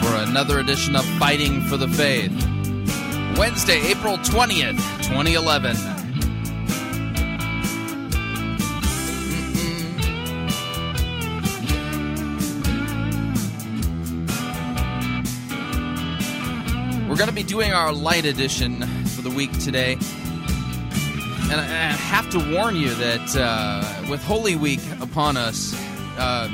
for another edition of Fighting for the Faith. Wednesday, April 20th, 2011. We're going to be doing our light edition for the week today. And I have to warn you that uh, with Holy Week upon us, uh,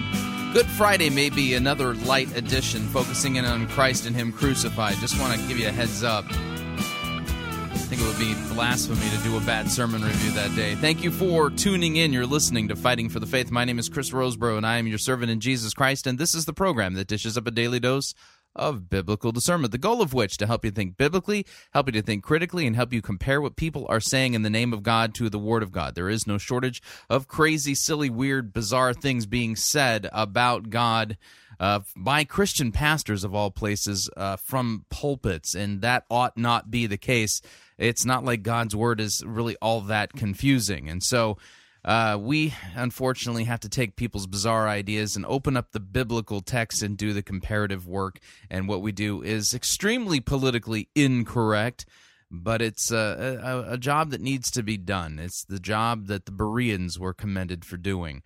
Good Friday may be another light edition focusing in on Christ and Him crucified. Just want to give you a heads up. I think it would be blasphemy to do a bad sermon review that day. Thank you for tuning in. You're listening to Fighting for the Faith. My name is Chris Rosebrough, and I am your servant in Jesus Christ. And this is the program that dishes up a daily dose of biblical discernment, the goal of which to help you think biblically, help you to think critically, and help you compare what people are saying in the name of God to the Word of God. There is no shortage of crazy, silly, weird, bizarre things being said about God. Uh, by Christian pastors of all places uh, from pulpits, and that ought not be the case. It's not like God's word is really all that confusing. And so uh, we unfortunately have to take people's bizarre ideas and open up the biblical text and do the comparative work. And what we do is extremely politically incorrect, but it's a, a, a job that needs to be done. It's the job that the Bereans were commended for doing.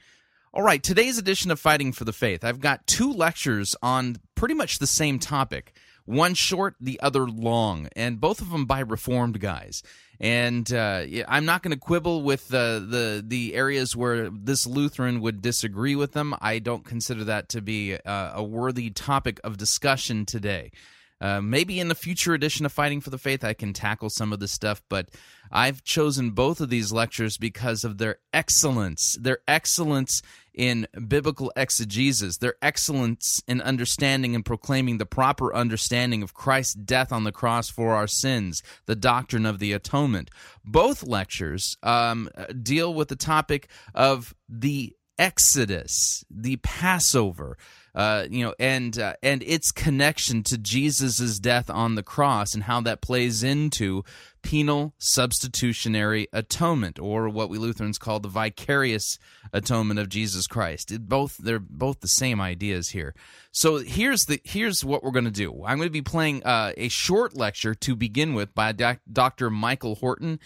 All right, today's edition of Fighting for the Faith, I've got two lectures on pretty much the same topic. One short, the other long, and both of them by Reformed guys. And uh, I'm not going to quibble with the, the the areas where this Lutheran would disagree with them. I don't consider that to be a, a worthy topic of discussion today. Uh, maybe in the future edition of Fighting for the Faith, I can tackle some of this stuff, but I've chosen both of these lectures because of their excellence, their excellence in biblical exegesis, their excellence in understanding and proclaiming the proper understanding of Christ's death on the cross for our sins, the doctrine of the atonement. Both lectures um, deal with the topic of the Exodus, the Passover, uh, you know, and uh, and its connection to Jesus's death on the cross and how that plays into penal substitutionary atonement, or what we Lutherans call the vicarious atonement of Jesus Christ. It both they're both the same ideas here. So here's the here's what we're going to do. I'm going to be playing uh, a short lecture to begin with by Dr. Michael Horton,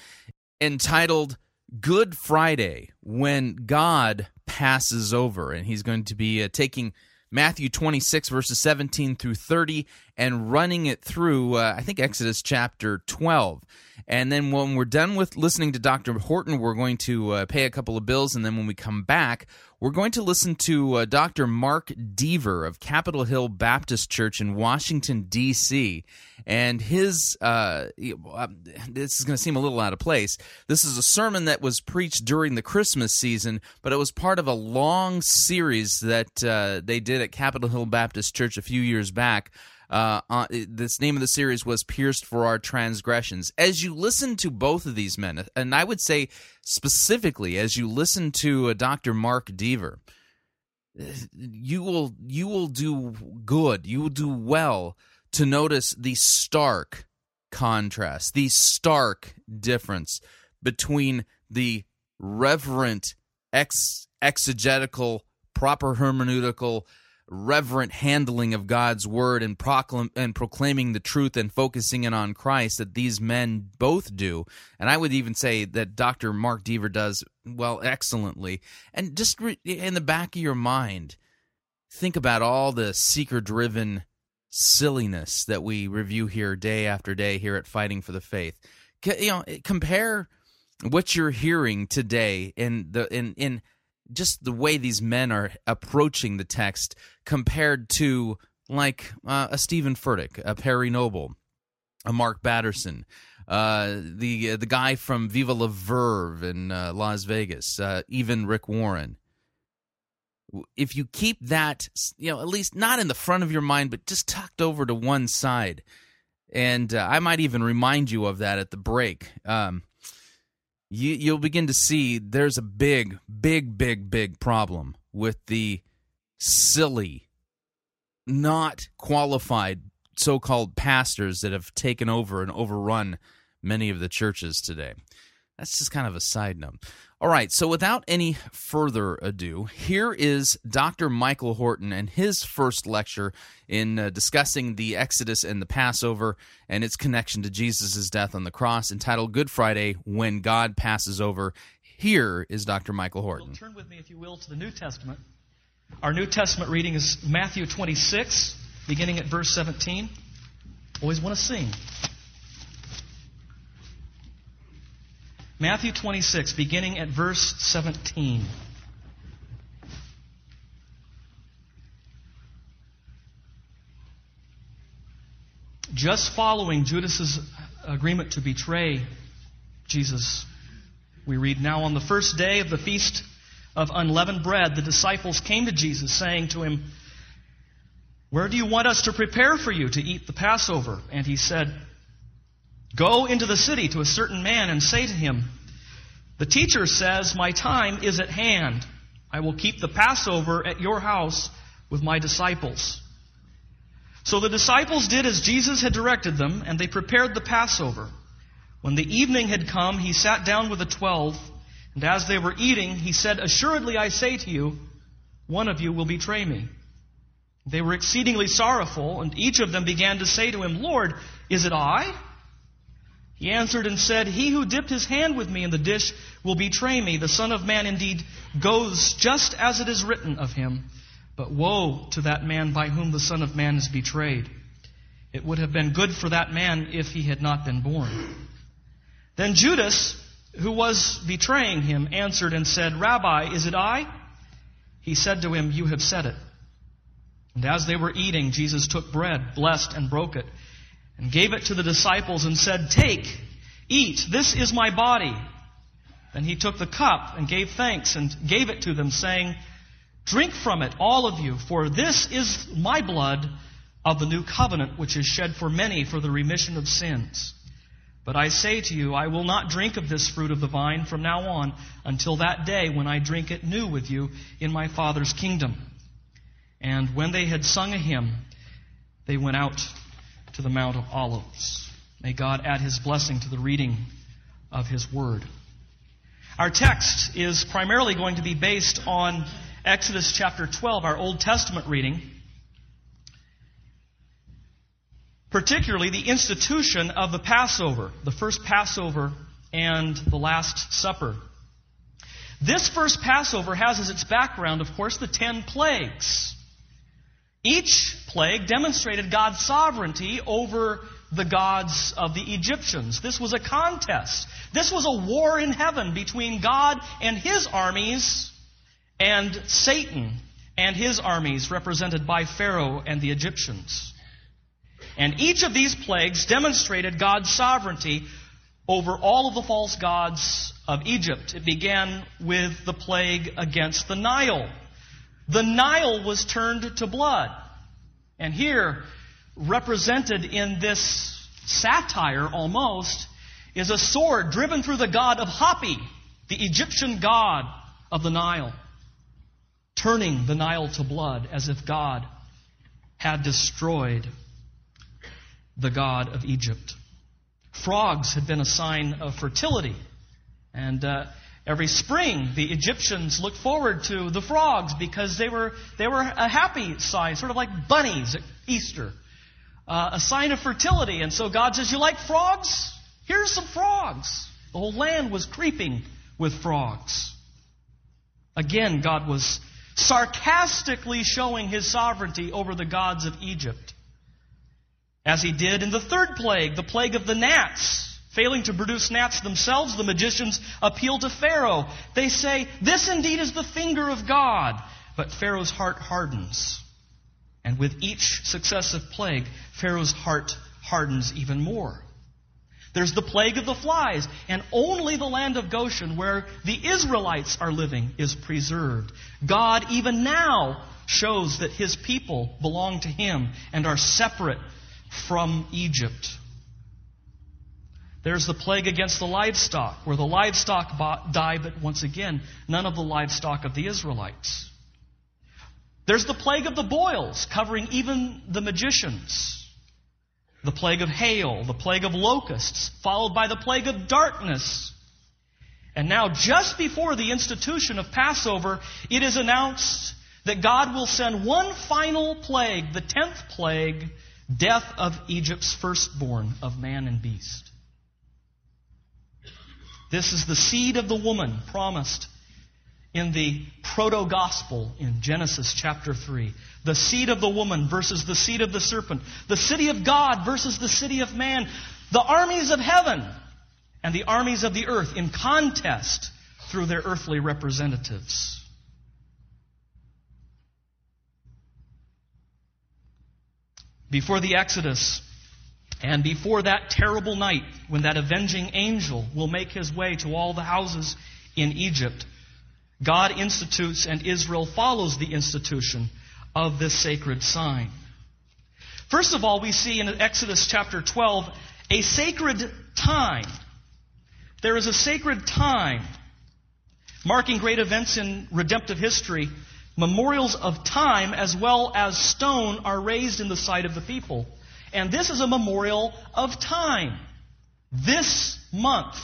entitled "Good Friday: When God Passes Over," and he's going to be uh, taking Matthew 26, verses 17 through 30, and running it through, uh, I think, Exodus chapter 12. And then when we're done with listening to Dr. Horton, we're going to uh, pay a couple of bills. And then when we come back, we're going to listen to uh, Dr. Mark Dever of Capitol Hill Baptist Church in Washington, D.C. And his, uh, um, this is going to seem a little out of place. This is a sermon that was preached during the Christmas season, but it was part of a long series that uh, they did at Capitol Hill Baptist Church a few years back uh, uh, this name of the series was Pierced for Our Transgressions. As you listen to both of these men, and I would say specifically as you listen to uh, Dr. Mark Dever, you will you will do good. You will do well to notice the stark contrast, the stark difference between the reverent ex- exegetical, proper hermeneutical reverent handling of God's word and, proclam- and proclaiming the truth and focusing in on Christ that these men both do. And I would even say that Dr. Mark Dever does, well, excellently. And just re- in the back of your mind, think about all the seeker driven silliness that we review here day after day here at Fighting for the Faith. You know, compare what you're hearing today in the in in just the way these men are approaching the text compared to like uh, a Stephen Furtick, a Perry Noble, a Mark Batterson, uh, the uh, the guy from Viva La Verve in uh, Las Vegas, uh, even Rick Warren. If you keep that, you know, at least not in the front of your mind, but just tucked over to one side, and uh, I might even remind you of that at the break. Um, you, you'll begin to see there's a big, big, big, big problem with the silly, not qualified so called pastors that have taken over and overrun many of the churches today. That's just kind of a side note. All right, so without any further ado, here is Dr. Michael Horton and his first lecture in uh, discussing the Exodus and the Passover and its connection to Jesus' death on the cross, entitled Good Friday When God Passes Over. Here is Dr. Michael Horton. Well, turn with me, if you will, to the New Testament. Our New Testament reading is Matthew 26, beginning at verse 17. Always want to sing. Matthew 26, beginning at verse 17. Just following Judas's agreement to betray Jesus, we read now on the first day of the feast of unleavened bread, the disciples came to Jesus, saying to him, Where do you want us to prepare for you to eat the Passover? And he said, Go into the city to a certain man and say to him, The teacher says, My time is at hand. I will keep the Passover at your house with my disciples. So the disciples did as Jesus had directed them, and they prepared the Passover. When the evening had come, he sat down with the twelve, and as they were eating, he said, Assuredly I say to you, one of you will betray me. They were exceedingly sorrowful, and each of them began to say to him, Lord, is it I? He answered and said, He who dipped his hand with me in the dish will betray me. The Son of Man indeed goes just as it is written of him. But woe to that man by whom the Son of Man is betrayed. It would have been good for that man if he had not been born. Then Judas, who was betraying him, answered and said, Rabbi, is it I? He said to him, You have said it. And as they were eating, Jesus took bread, blessed, and broke it and gave it to the disciples and said, Take, eat, this is my body. Then he took the cup and gave thanks and gave it to them, saying, Drink from it, all of you, for this is my blood of the new covenant, which is shed for many for the remission of sins. But I say to you, I will not drink of this fruit of the vine from now on until that day when I drink it new with you in my Father's kingdom. And when they had sung a hymn, they went out to the Mount of Olives. May God add his blessing to the reading of his word. Our text is primarily going to be based on Exodus chapter 12, our Old Testament reading, particularly the institution of the Passover, the first Passover and the Last Supper. This first Passover has as its background, of course, the ten plagues. Each plague demonstrated God's sovereignty over the gods of the Egyptians. This was a contest. This was a war in heaven between God and his armies and Satan and his armies, represented by Pharaoh and the Egyptians. And each of these plagues demonstrated God's sovereignty over all of the false gods of Egypt. It began with the plague against the Nile. The Nile was turned to blood. And here, represented in this satire almost, is a sword driven through the god of Hapi, the Egyptian god of the Nile, turning the Nile to blood as if God had destroyed the god of Egypt. Frogs had been a sign of fertility. And uh, Every spring, the Egyptians looked forward to the frogs because they were, they were a happy sign, sort of like bunnies at Easter, uh, a sign of fertility. And so God says, You like frogs? Here's some frogs. The whole land was creeping with frogs. Again, God was sarcastically showing his sovereignty over the gods of Egypt. As he did in the third plague, the plague of the gnats. Failing to produce gnats themselves, the magicians appeal to Pharaoh. They say, This indeed is the finger of God. But Pharaoh's heart hardens. And with each successive plague, Pharaoh's heart hardens even more. There's the plague of the flies, and only the land of Goshen, where the Israelites are living, is preserved. God, even now, shows that his people belong to him and are separate from Egypt. There's the plague against the livestock, where the livestock die, but once again, none of the livestock of the Israelites. There's the plague of the boils, covering even the magicians the plague of hail, the plague of locusts, followed by the plague of darkness. And now, just before the institution of Passover, it is announced that God will send one final plague, the tenth plague, death of Egypt's firstborn of man and beast. This is the seed of the woman promised in the proto gospel in Genesis chapter 3. The seed of the woman versus the seed of the serpent. The city of God versus the city of man. The armies of heaven and the armies of the earth in contest through their earthly representatives. Before the Exodus, and before that terrible night when that avenging angel will make his way to all the houses in Egypt, God institutes and Israel follows the institution of this sacred sign. First of all, we see in Exodus chapter 12 a sacred time. There is a sacred time marking great events in redemptive history. Memorials of time as well as stone are raised in the sight of the people. And this is a memorial of time. This month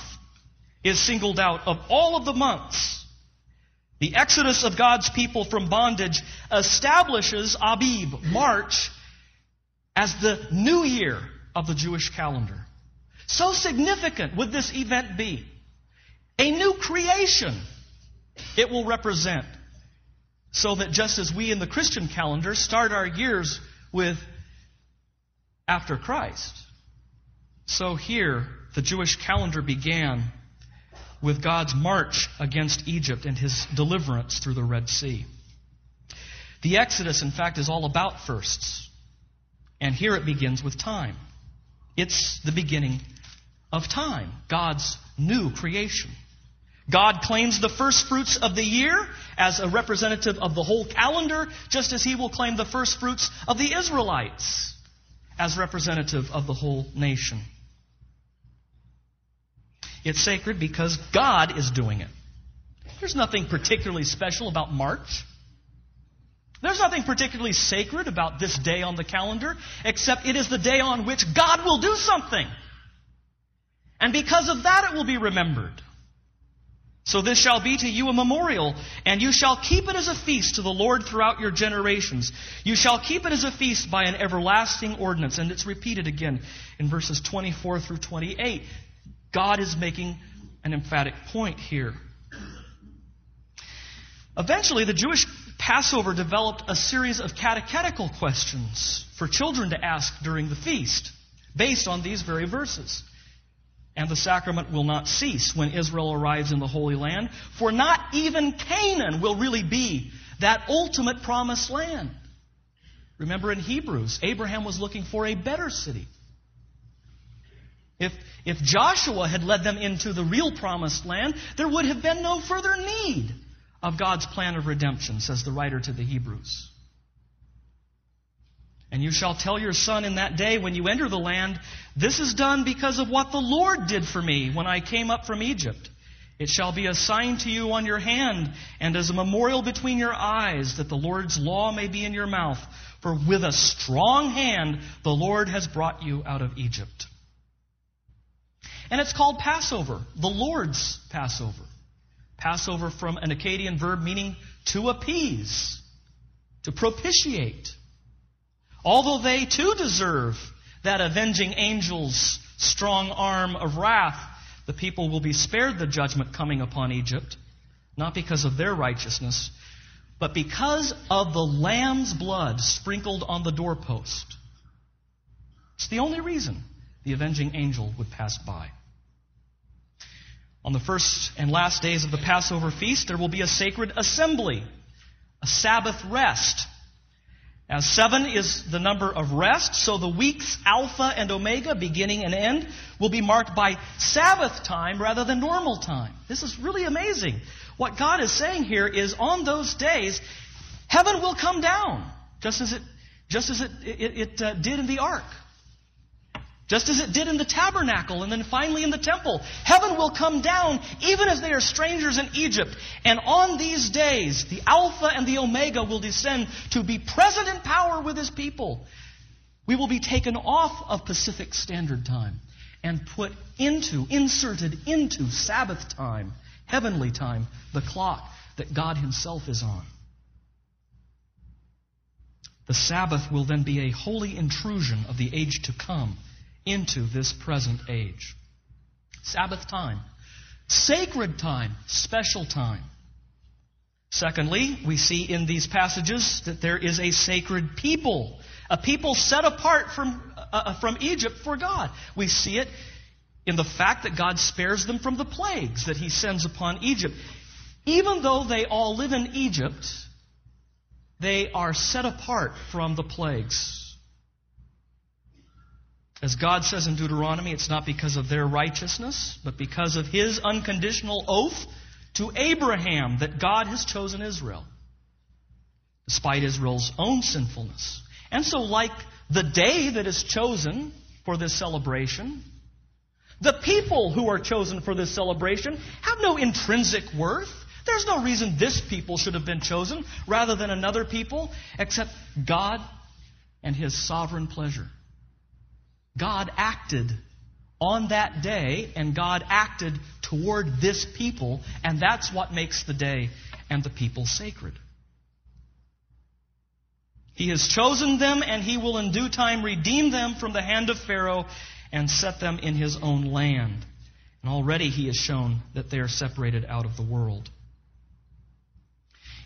is singled out of all of the months the exodus of God's people from bondage establishes Abib, March, as the new year of the Jewish calendar. So significant would this event be. A new creation it will represent. So that just as we in the Christian calendar start our years with after Christ, so here the Jewish calendar began with God's march against Egypt and his deliverance through the Red Sea. The Exodus, in fact, is all about firsts. And here it begins with time. It's the beginning of time, God's new creation. God claims the first fruits of the year as a representative of the whole calendar, just as he will claim the first fruits of the Israelites as representative of the whole nation. It's sacred because God is doing it. There's nothing particularly special about March. There's nothing particularly sacred about this day on the calendar, except it is the day on which God will do something. And because of that, it will be remembered. So this shall be to you a memorial, and you shall keep it as a feast to the Lord throughout your generations. You shall keep it as a feast by an everlasting ordinance. And it's repeated again in verses 24 through 28. God is making an emphatic point here. Eventually, the Jewish Passover developed a series of catechetical questions for children to ask during the feast, based on these very verses. And the sacrament will not cease when Israel arrives in the Holy Land, for not even Canaan will really be that ultimate promised land. Remember in Hebrews, Abraham was looking for a better city. If, if Joshua had led them into the real promised land, there would have been no further need of God's plan of redemption, says the writer to the Hebrews. And you shall tell your son in that day when you enter the land, This is done because of what the Lord did for me when I came up from Egypt. It shall be a sign to you on your hand and as a memorial between your eyes that the Lord's law may be in your mouth. For with a strong hand the Lord has brought you out of Egypt. And it's called Passover, the Lord's Passover. Passover from an Akkadian verb meaning to appease, to propitiate. Although they too deserve that avenging angel's strong arm of wrath, the people will be spared the judgment coming upon Egypt, not because of their righteousness, but because of the lamb's blood sprinkled on the doorpost. It's the only reason the avenging angel would pass by. On the first and last days of the Passover feast, there will be a sacred assembly, a Sabbath rest. As seven is the number of rest, so the week's Alpha and Omega, beginning and end, will be marked by Sabbath time rather than normal time. This is really amazing. What God is saying here is on those days, heaven will come down, just as it, just as it, it, it uh, did in the ark. Just as it did in the tabernacle and then finally in the temple. Heaven will come down even as they are strangers in Egypt. And on these days, the Alpha and the Omega will descend to be present in power with His people. We will be taken off of Pacific Standard Time and put into, inserted into Sabbath time, heavenly time, the clock that God Himself is on. The Sabbath will then be a holy intrusion of the age to come into this present age. Sabbath time, sacred time, special time. Secondly, we see in these passages that there is a sacred people, a people set apart from, uh, uh, from Egypt for God. We see it in the fact that God spares them from the plagues that He sends upon Egypt. Even though they all live in Egypt, they are set apart from the plagues. As God says in Deuteronomy, it's not because of their righteousness, but because of his unconditional oath to Abraham that God has chosen Israel, despite Israel's own sinfulness. And so, like the day that is chosen for this celebration, the people who are chosen for this celebration have no intrinsic worth. There's no reason this people should have been chosen rather than another people, except God and His sovereign pleasure. God acted on that day, and God acted toward this people, and that's what makes the day and the people sacred. He has chosen them, and He will in due time redeem them from the hand of Pharaoh and set them in His own land. And already He has shown that they are separated out of the world.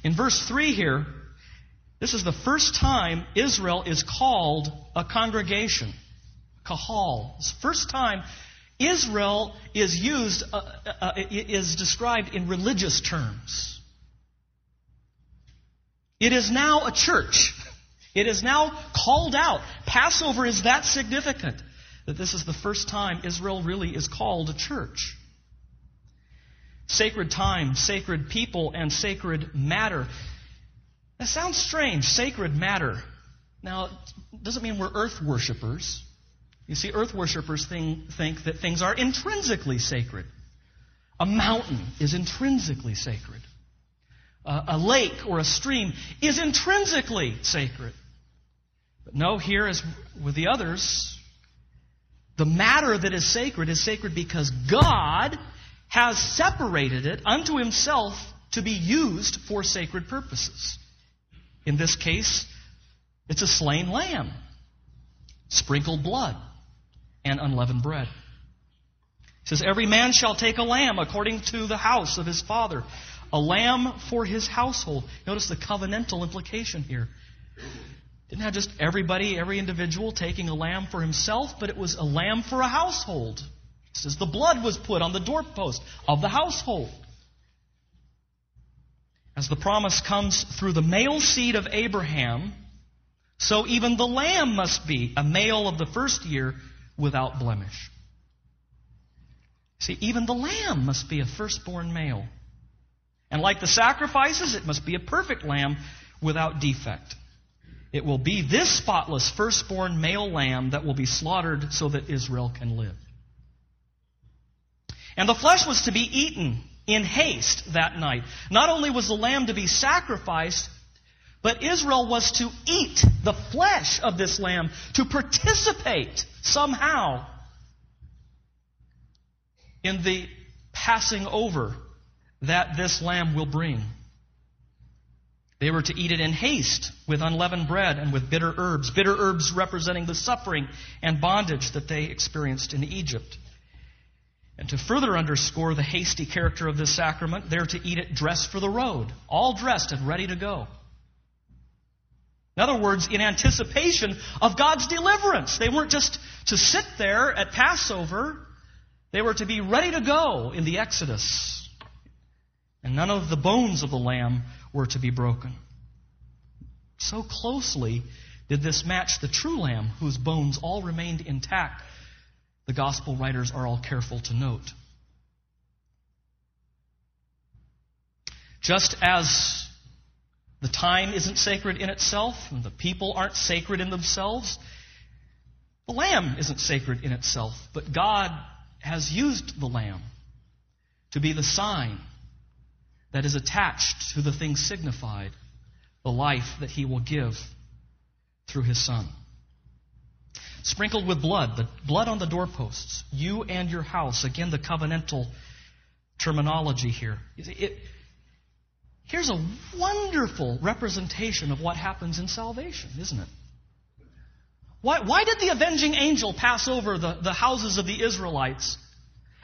In verse 3 here, this is the first time Israel is called a congregation kahal. First time Israel is used, uh, uh, uh, is described in religious terms. It is now a church. It is now called out. Passover is that significant that this is the first time Israel really is called a church. Sacred time, sacred people, and sacred matter. That sounds strange, sacred matter. Now, it doesn't mean we're earth worshippers. You see, earth worshippers think, think that things are intrinsically sacred. A mountain is intrinsically sacred. Uh, a lake or a stream is intrinsically sacred. But no, here, as with the others, the matter that is sacred is sacred because God has separated it unto himself to be used for sacred purposes. In this case, it's a slain lamb, sprinkled blood and unleavened bread. He says, Every man shall take a lamb according to the house of his father, a lamb for his household. Notice the covenantal implication here. Didn't have just everybody, every individual taking a lamb for himself, but it was a lamb for a household. It says the blood was put on the doorpost of the household. As the promise comes through the male seed of Abraham, so even the lamb must be a male of the first year without blemish. See, even the lamb must be a firstborn male. And like the sacrifices, it must be a perfect lamb without defect. It will be this spotless firstborn male lamb that will be slaughtered so that Israel can live. And the flesh was to be eaten in haste that night. Not only was the lamb to be sacrificed, but Israel was to eat the flesh of this lamb, to participate somehow in the passing over that this lamb will bring. They were to eat it in haste with unleavened bread and with bitter herbs, bitter herbs representing the suffering and bondage that they experienced in Egypt. And to further underscore the hasty character of this sacrament, they're to eat it dressed for the road, all dressed and ready to go. In other words, in anticipation of God's deliverance. They weren't just to sit there at Passover, they were to be ready to go in the Exodus. And none of the bones of the lamb were to be broken. So closely did this match the true lamb, whose bones all remained intact, the gospel writers are all careful to note. Just as the time isn't sacred in itself, and the people aren't sacred in themselves, the lamb isn't sacred in itself, but God has used the lamb to be the sign that is attached to the thing signified, the life that he will give through his son. Sprinkled with blood, the blood on the doorposts, you and your house. Again, the covenantal terminology here. It, here's a wonderful representation of what happens in salvation, isn't it? Why, why did the avenging angel pass over the, the houses of the Israelites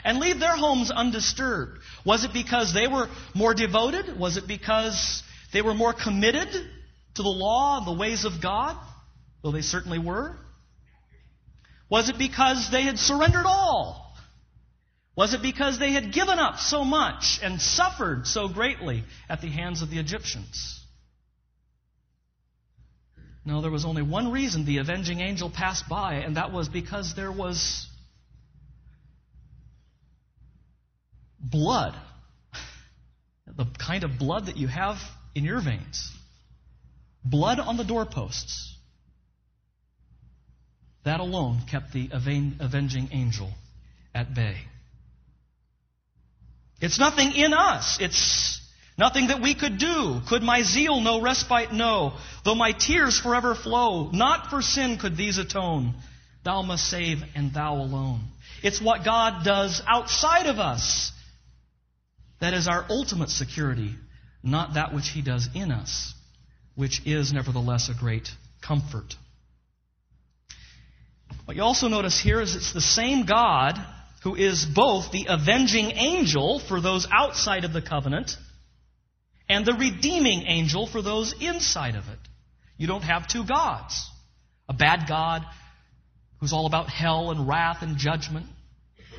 and leave their homes undisturbed? Was it because they were more devoted? Was it because they were more committed to the law and the ways of God? Though they certainly were. Was it because they had surrendered all? Was it because they had given up so much and suffered so greatly at the hands of the Egyptians? No, there was only one reason the avenging angel passed by, and that was because there was blood. The kind of blood that you have in your veins. Blood on the doorposts. That alone kept the avenging angel at bay. It's nothing in us. It's nothing that we could do. Could my zeal no respite know? Though my tears forever flow, not for sin could these atone. Thou must save, and thou alone. It's what God does outside of us that is our ultimate security, not that which He does in us, which is nevertheless a great comfort. What you also notice here is it's the same God who is both the avenging angel for those outside of the covenant and the redeeming angel for those inside of it. You don't have two gods. A bad God who's all about hell and wrath and judgment,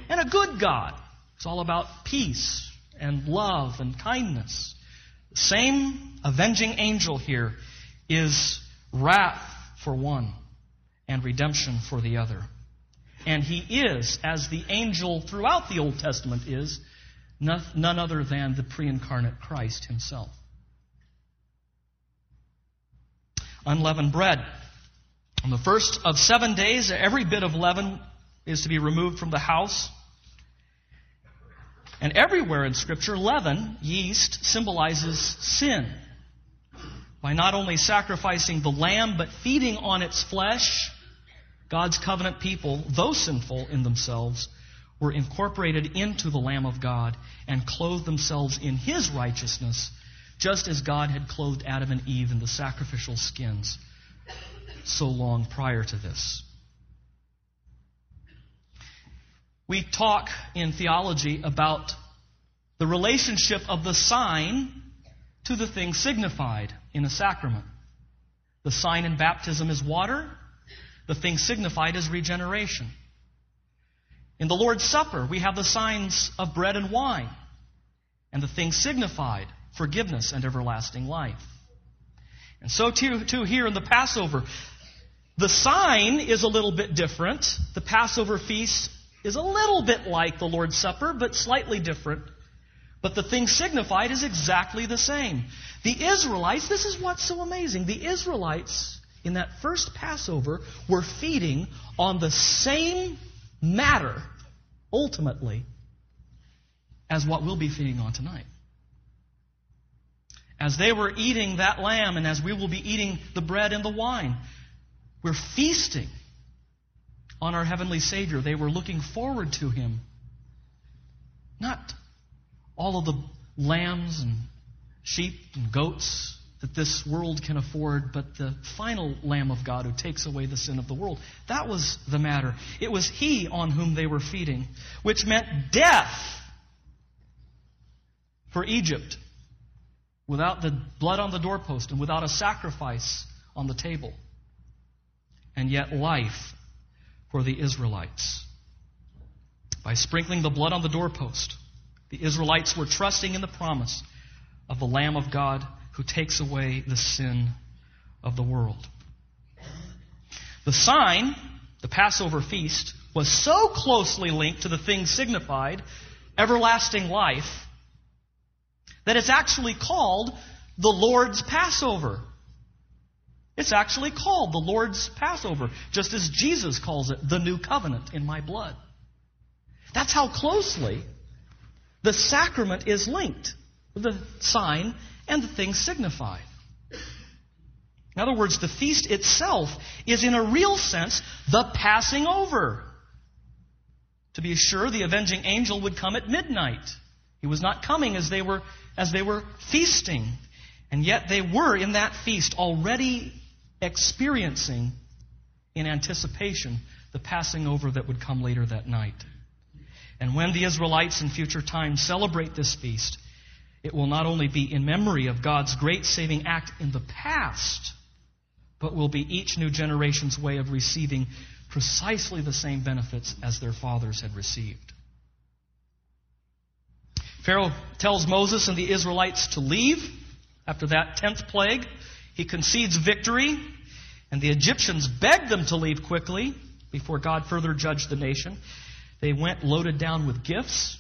and a good God who's all about peace and love and kindness. The same avenging angel here is wrath for one and redemption for the other. And he is, as the angel throughout the Old Testament is, none other than the pre incarnate Christ himself. Unleavened bread. On the first of seven days, every bit of leaven is to be removed from the house. And everywhere in Scripture, leaven, yeast, symbolizes sin. By not only sacrificing the lamb, but feeding on its flesh, God's covenant people, though sinful in themselves, were incorporated into the Lamb of God and clothed themselves in His righteousness, just as God had clothed Adam and Eve in the sacrificial skins so long prior to this. We talk in theology about the relationship of the sign to the thing signified in a sacrament. The sign in baptism is water, the thing signified is regeneration. In the Lord's Supper, we have the signs of bread and wine, and the thing signified forgiveness and everlasting life. And so, too, too, here in the Passover, the sign is a little bit different. The Passover feast is a little bit like the Lord's Supper, but slightly different. But the thing signified is exactly the same. The Israelites, this is what's so amazing. The Israelites in that first Passover were feeding on the same matter, ultimately, as what we'll be feeding on tonight. As they were eating that lamb and as we will be eating the bread and the wine, we're feasting on our heavenly Savior. They were looking forward to Him. Not all of the lambs and sheep and goats that this world can afford, but the final Lamb of God who takes away the sin of the world. That was the matter. It was He on whom they were feeding, which meant death for Egypt. Without the blood on the doorpost and without a sacrifice on the table, and yet life for the Israelites. By sprinkling the blood on the doorpost, the Israelites were trusting in the promise of the Lamb of God who takes away the sin of the world. The sign, the Passover feast, was so closely linked to the thing signified, everlasting life, that it's actually called the Lord's Passover. It's actually called the Lord's Passover, just as Jesus calls it the new covenant in my blood. That's how closely the sacrament is linked with the sign and the thing signified. In other words, the feast itself is, in a real sense, the passing over. To be sure, the avenging angel would come at midnight. He was not coming as they were, as they were feasting. And yet they were in that feast already experiencing, in anticipation, the passing over that would come later that night. And when the Israelites in future times celebrate this feast, it will not only be in memory of God's great saving act in the past, but will be each new generation's way of receiving precisely the same benefits as their fathers had received. Pharaoh tells Moses and the Israelites to leave after that tenth plague. He concedes victory, and the Egyptians begged them to leave quickly before God further judged the nation. They went loaded down with gifts.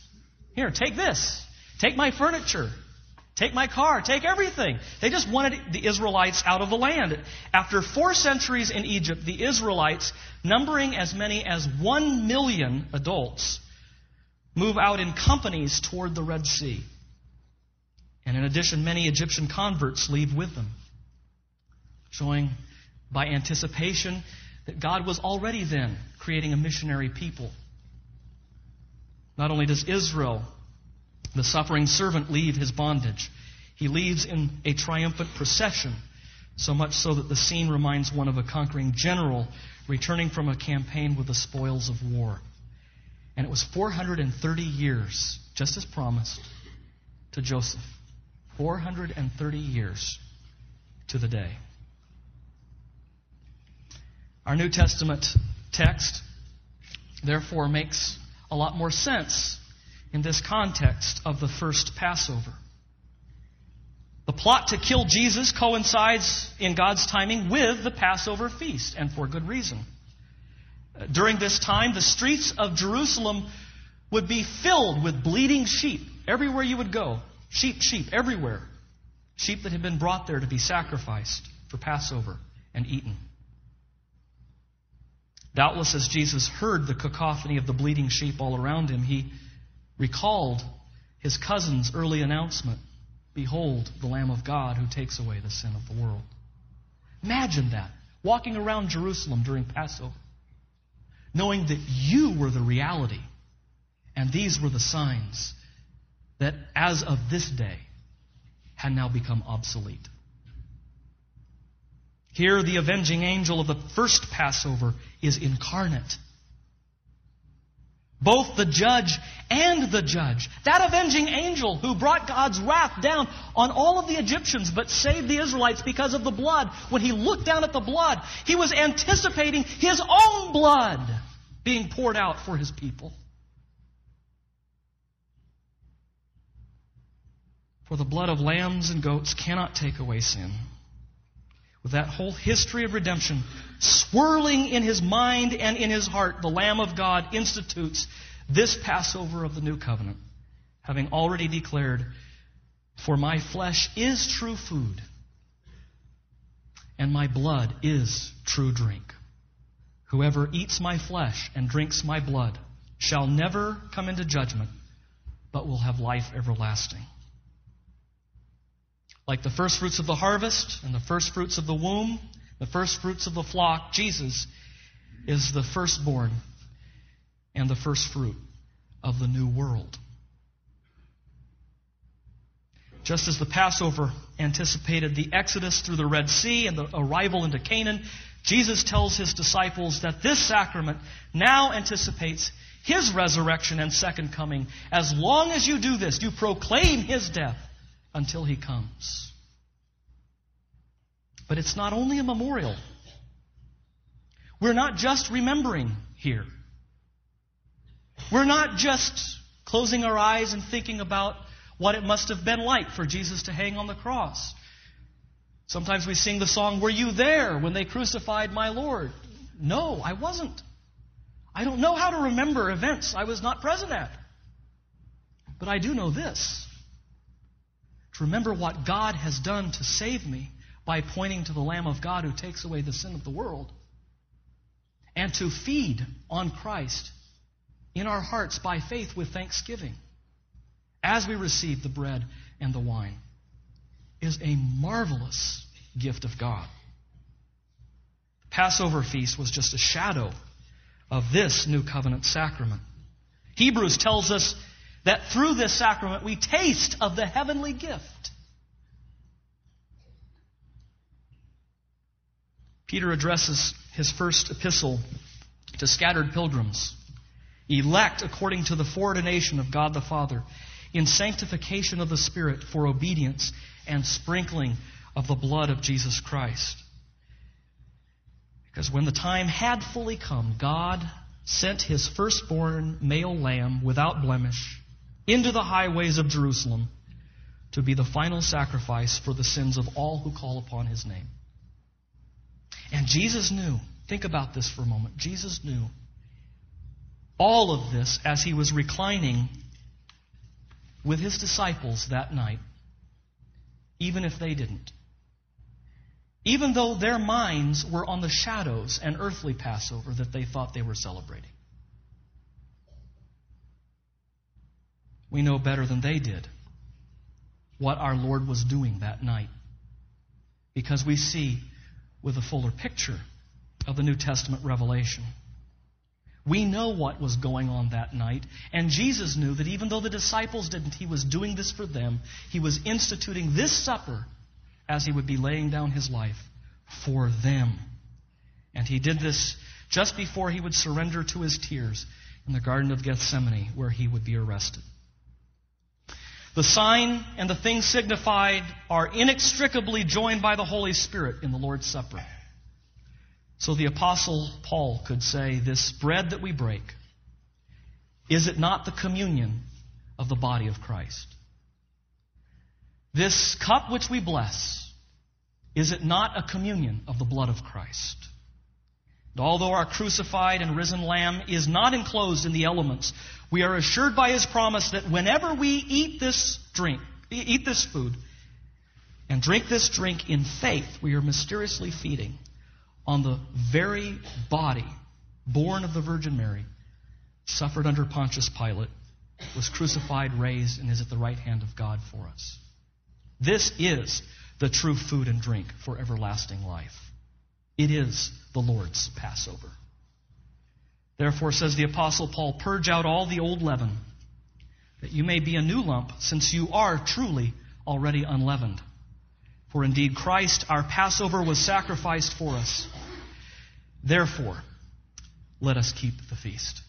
Here, take this. Take my furniture. Take my car. Take everything. They just wanted the Israelites out of the land. After four centuries in Egypt, the Israelites, numbering as many as one million adults, move out in companies toward the Red Sea. And in addition, many Egyptian converts leave with them, showing by anticipation that God was already then creating a missionary people. Not only does Israel the suffering servant leave his bondage. He leaves in a triumphant procession, so much so that the scene reminds one of a conquering general returning from a campaign with the spoils of war. And it was 430 years, just as promised, to Joseph. 430 years to the day. Our New Testament text, therefore, makes a lot more sense in this context of the first Passover. The plot to kill Jesus coincides in God's timing with the Passover feast, and for good reason. During this time, the streets of Jerusalem would be filled with bleeding sheep everywhere you would go. Sheep, sheep, everywhere. Sheep that had been brought there to be sacrificed for Passover and eaten. Doubtless, as Jesus heard the cacophony of the bleeding sheep all around him, he recalled his cousin's early announcement Behold, the Lamb of God who takes away the sin of the world. Imagine that, walking around Jerusalem during Passover, knowing that you were the reality and these were the signs that, as of this day, had now become obsolete. Here, the avenging angel of the first Passover is incarnate both the judge and the judge. That avenging angel who brought God's wrath down on all of the Egyptians but saved the Israelites because of the blood. When he looked down at the blood, he was anticipating his own blood being poured out for his people. For the blood of lambs and goats cannot take away sin with that whole history of redemption swirling in his mind and in his heart, the Lamb of God institutes this Passover of the new covenant, having already declared, For my flesh is true food, and my blood is true drink. Whoever eats my flesh and drinks my blood shall never come into judgment, but will have life everlasting. Like the first fruits of the harvest and the first fruits of the womb, the first fruits of the flock, Jesus is the firstborn and the first fruit of the new world. Just as the Passover anticipated the exodus through the Red Sea and the arrival into Canaan, Jesus tells his disciples that this sacrament now anticipates his resurrection and second coming. As long as you do this, you proclaim his death until he comes. But it's not only a memorial. We're not just remembering here. We're not just closing our eyes and thinking about what it must have been like for Jesus to hang on the cross. Sometimes we sing the song, Were you there when they crucified my Lord? No, I wasn't. I don't know how to remember events I was not present at. But I do know this remember what God has done to save me by pointing to the Lamb of God who takes away the sin of the world, and to feed on Christ in our hearts by faith with thanksgiving as we receive the bread and the wine is a marvelous gift of God. The Passover feast was just a shadow of this new covenant sacrament. Hebrews tells us that through this sacrament we taste of the heavenly gift. Peter addresses his first epistle to scattered pilgrims, elect according to the foreordination of God the Father in sanctification of the Spirit for obedience and sprinkling of the blood of Jesus Christ. Because when the time had fully come, God sent his firstborn male lamb without blemish into the highways of Jerusalem to be the final sacrifice for the sins of all who call upon his name. And Jesus knew, think about this for a moment. Jesus knew all of this as he was reclining with his disciples that night, even if they didn't. Even though their minds were on the shadows and earthly Passover that they thought they were celebrating. We know better than they did what our Lord was doing that night. Because we see with a fuller picture of the New Testament revelation. We know what was going on that night, and Jesus knew that even though the disciples didn't, he was doing this for them. He was instituting this supper as he would be laying down his life for them. And he did this just before he would surrender to his tears in the Garden of Gethsemane, where he would be arrested. The sign and the thing signified are inextricably joined by the Holy Spirit in the Lord's Supper. So the Apostle Paul could say, This bread that we break, is it not the communion of the body of Christ? This cup which we bless, is it not a communion of the blood of Christ? And although our crucified and risen Lamb is not enclosed in the elements, we are assured by his promise that whenever we eat this drink, eat this food, and drink this drink in faith, we are mysteriously feeding on the very body born of the Virgin Mary, suffered under Pontius Pilate, was crucified, raised, and is at the right hand of God for us. This is the true food and drink for everlasting life. It is the Lord's Passover. Therefore, says the Apostle Paul, purge out all the old leaven, that you may be a new lump, since you are truly already unleavened. For indeed, Christ, our Passover, was sacrificed for us. Therefore, let us keep the feast.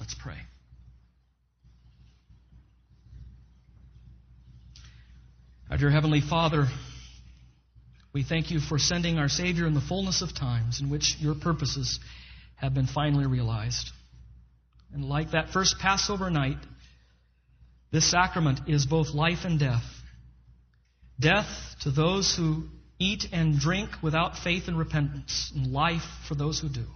Let's pray. Our dear Heavenly Father, we thank you for sending our Savior in the fullness of times in which your purposes have been finally realized. And like that first Passover night, this sacrament is both life and death. Death to those who eat and drink without faith and repentance, and life for those who do.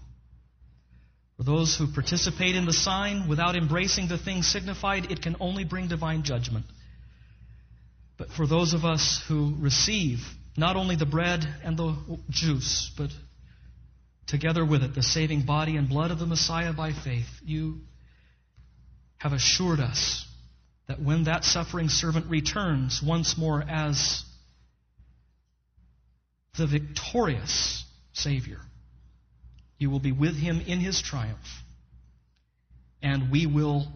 For those who participate in the sign without embracing the thing signified, it can only bring divine judgment. But for those of us who receive not only the bread and the juice, but together with it the saving body and blood of the Messiah by faith, you have assured us that when that suffering servant returns once more as the victorious Savior, you will be with him in his triumph. And we will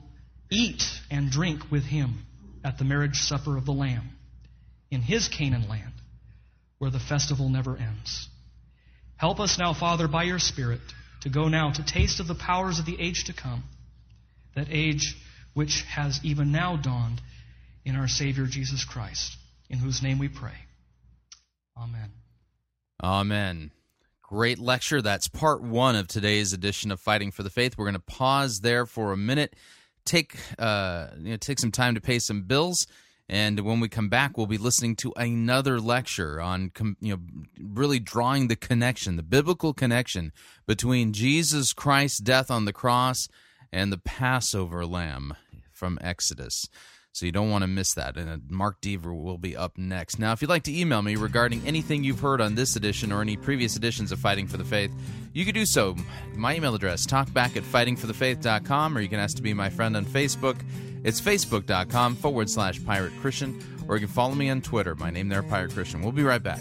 eat and drink with him at the marriage supper of the Lamb in his Canaan land, where the festival never ends. Help us now, Father, by your Spirit, to go now to taste of the powers of the age to come, that age which has even now dawned in our Savior Jesus Christ, in whose name we pray. Amen. Amen. Great lecture. That's part one of today's edition of Fighting for the Faith. We're going to pause there for a minute, take uh, you know, take some time to pay some bills, and when we come back, we'll be listening to another lecture on you know really drawing the connection, the biblical connection between Jesus Christ's death on the cross and the Passover lamb from Exodus. So you don't want to miss that. And uh, Mark Dever will be up next. Now, if you'd like to email me regarding anything you've heard on this edition or any previous editions of Fighting for the Faith, you can do so. My email address, talkback at fightingforthefaith.com, or you can ask to be my friend on Facebook. It's facebook.com forward slash pirate Christian, or you can follow me on Twitter. My name there, Pirate Christian. We'll be right back.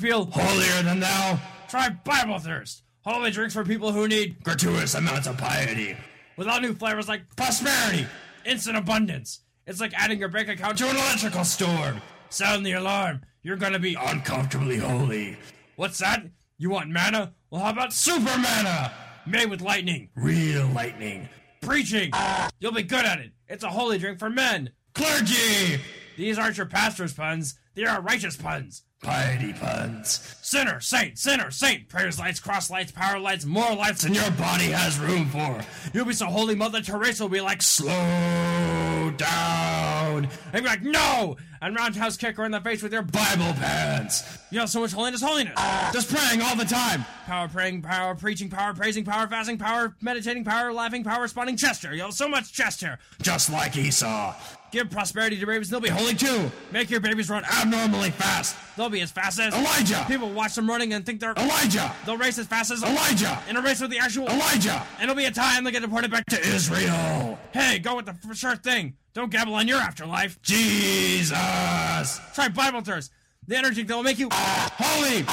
feel holier than thou? Try Bible Thirst, holy drinks for people who need gratuitous amounts of piety. With all new flavors like prosperity, instant abundance. It's like adding your bank account to an electrical storm. Sound the alarm. You're gonna be uncomfortably holy. What's that? You want mana? Well, how about super mana? made with lightning. Real lightning. Preaching. You'll be good at it. It's a holy drink for men. Clergy. These aren't your pastor's puns. They are righteous puns. Piety puns. Sinner, saint, sinner, saint. Prayers lights, cross lights, power lights, more lights than your body has room for. You'll be so holy, Mother Teresa will be like, slow down. And be like, no! And roundhouse kick her in the face with your Bible pants. You know, so much holiness, holiness. Just praying all the time. Power praying, power preaching, power praising, power fasting, power meditating, power laughing, power responding, Chester. You know, so much Chester. Just like Esau. Give prosperity to babies, they'll be holy too. Make your babies run abnormally fast. They'll be as fast as Elijah. People watch them running and think they're Elijah. They'll race as fast as Elijah. In a race with the actual Elijah. And it'll be a time they get deported back to Israel. Hey, go with the for sure thing. Don't gamble on your afterlife. Jesus. Try Bible thirst. The energy that will make you holy.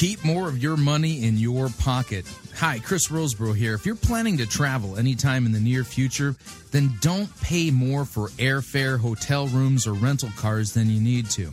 Keep more of your money in your pocket. Hi, Chris Rosebrough here. If you're planning to travel anytime in the near future, then don't pay more for airfare, hotel rooms, or rental cars than you need to.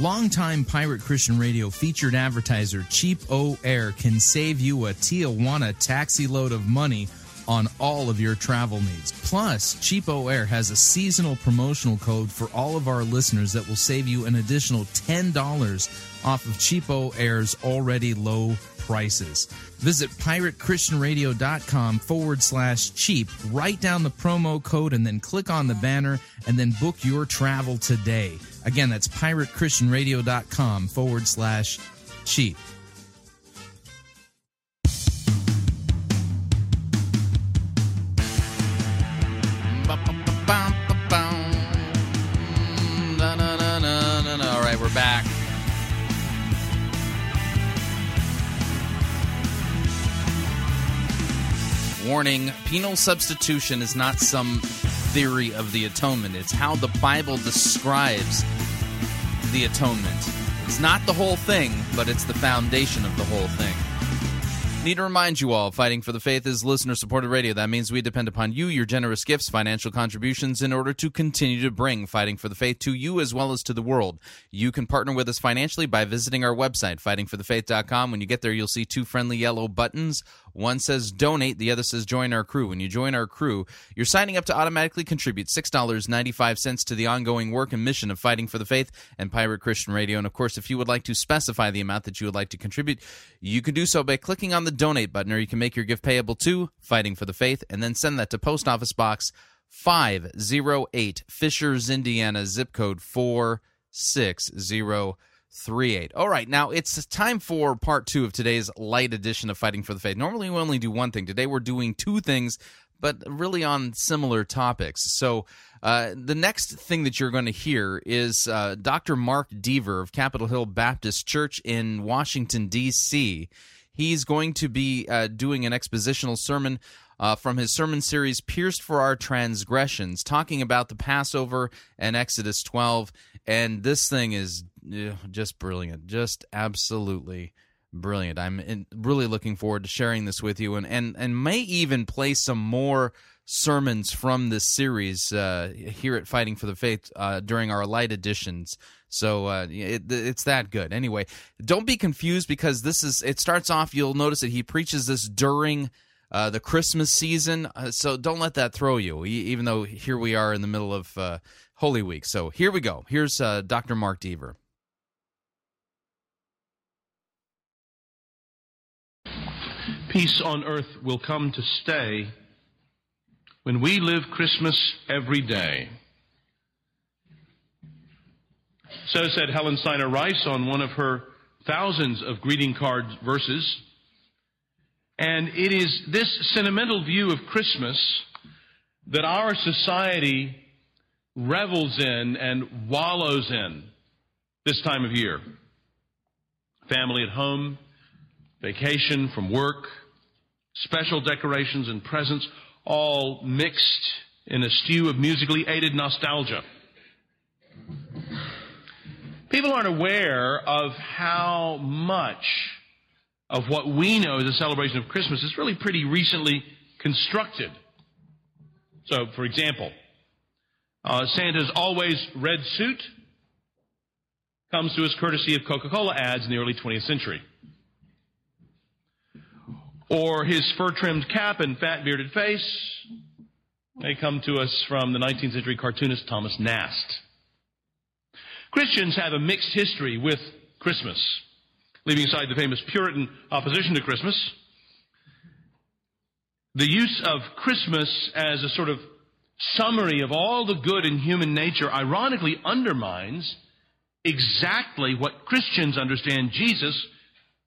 Longtime Pirate Christian Radio featured advertiser Cheap O Air can save you a Tijuana taxi load of money on all of your travel needs. Plus, CheapOair has a seasonal promotional code for all of our listeners that will save you an additional $10 off of CheapOair's already low prices. Visit piratechristianradio.com forward slash cheap, write down the promo code, and then click on the banner and then book your travel today. Again, that's piratechristianradio.com forward slash cheap. we're Warning penal substitution is not some theory of the atonement, it's how the Bible describes the atonement. It's not the whole thing, but it's the foundation of the whole thing. Need to remind you all, Fighting for the Faith is listener supported radio. That means we depend upon you, your generous gifts, financial contributions in order to continue to bring Fighting for the Faith to you as well as to the world. You can partner with us financially by visiting our website, fightingforthefaith.com. When you get there, you'll see two friendly yellow buttons One says donate, the other says join our crew. When you join our crew, you're signing up to automatically contribute $6.95 to the ongoing work and mission of Fighting for the Faith and Pirate Christian Radio. And of course, if you would like to specify the amount that you would like to contribute, you can do so by clicking on the donate button, or you can make your gift payable to Fighting for the Faith and then send that to Post Office Box 508, Fishers, Indiana, zip code 46038. All right, now it's time for part two of today's light edition of Fighting for the Faith. Normally we only do one thing. Today we're doing two things, but really on similar topics. So uh, the next thing that you're going to hear is uh, Dr. Mark Dever of Capitol Hill Baptist Church in Washington, D.C. He's going to be uh, doing an expositional sermon uh, from his sermon series, Pierced for Our Transgressions, talking about the Passover and Exodus 12. And this thing is just brilliant, just absolutely brilliant. I'm in, really looking forward to sharing this with you and, and, and may even play some more sermons from this series uh, here at Fighting for the Faith uh, during our light editions. So uh, it, it's that good. Anyway, don't be confused because this is. It starts off. You'll notice that he preaches this during uh, the Christmas season. Uh, so don't let that throw you. Even though here we are in the middle of uh, Holy Week. So here we go. Here's uh, Dr. Mark Dever. Peace on earth will come to stay when we live Christmas every day. So said Helen Steiner Rice on one of her thousands of greeting card verses. And it is this sentimental view of Christmas that our society revels in and wallows in this time of year. Family at home, vacation from work, special decorations and presents, all mixed in a stew of musically aided nostalgia. People aren't aware of how much of what we know as a celebration of Christmas is really pretty recently constructed. So, for example, uh, Santa's always red suit comes to us courtesy of Coca Cola ads in the early 20th century. Or his fur trimmed cap and fat bearded face, may come to us from the 19th century cartoonist Thomas Nast. Christians have a mixed history with Christmas. Leaving aside the famous Puritan opposition to Christmas, the use of Christmas as a sort of summary of all the good in human nature ironically undermines exactly what Christians understand Jesus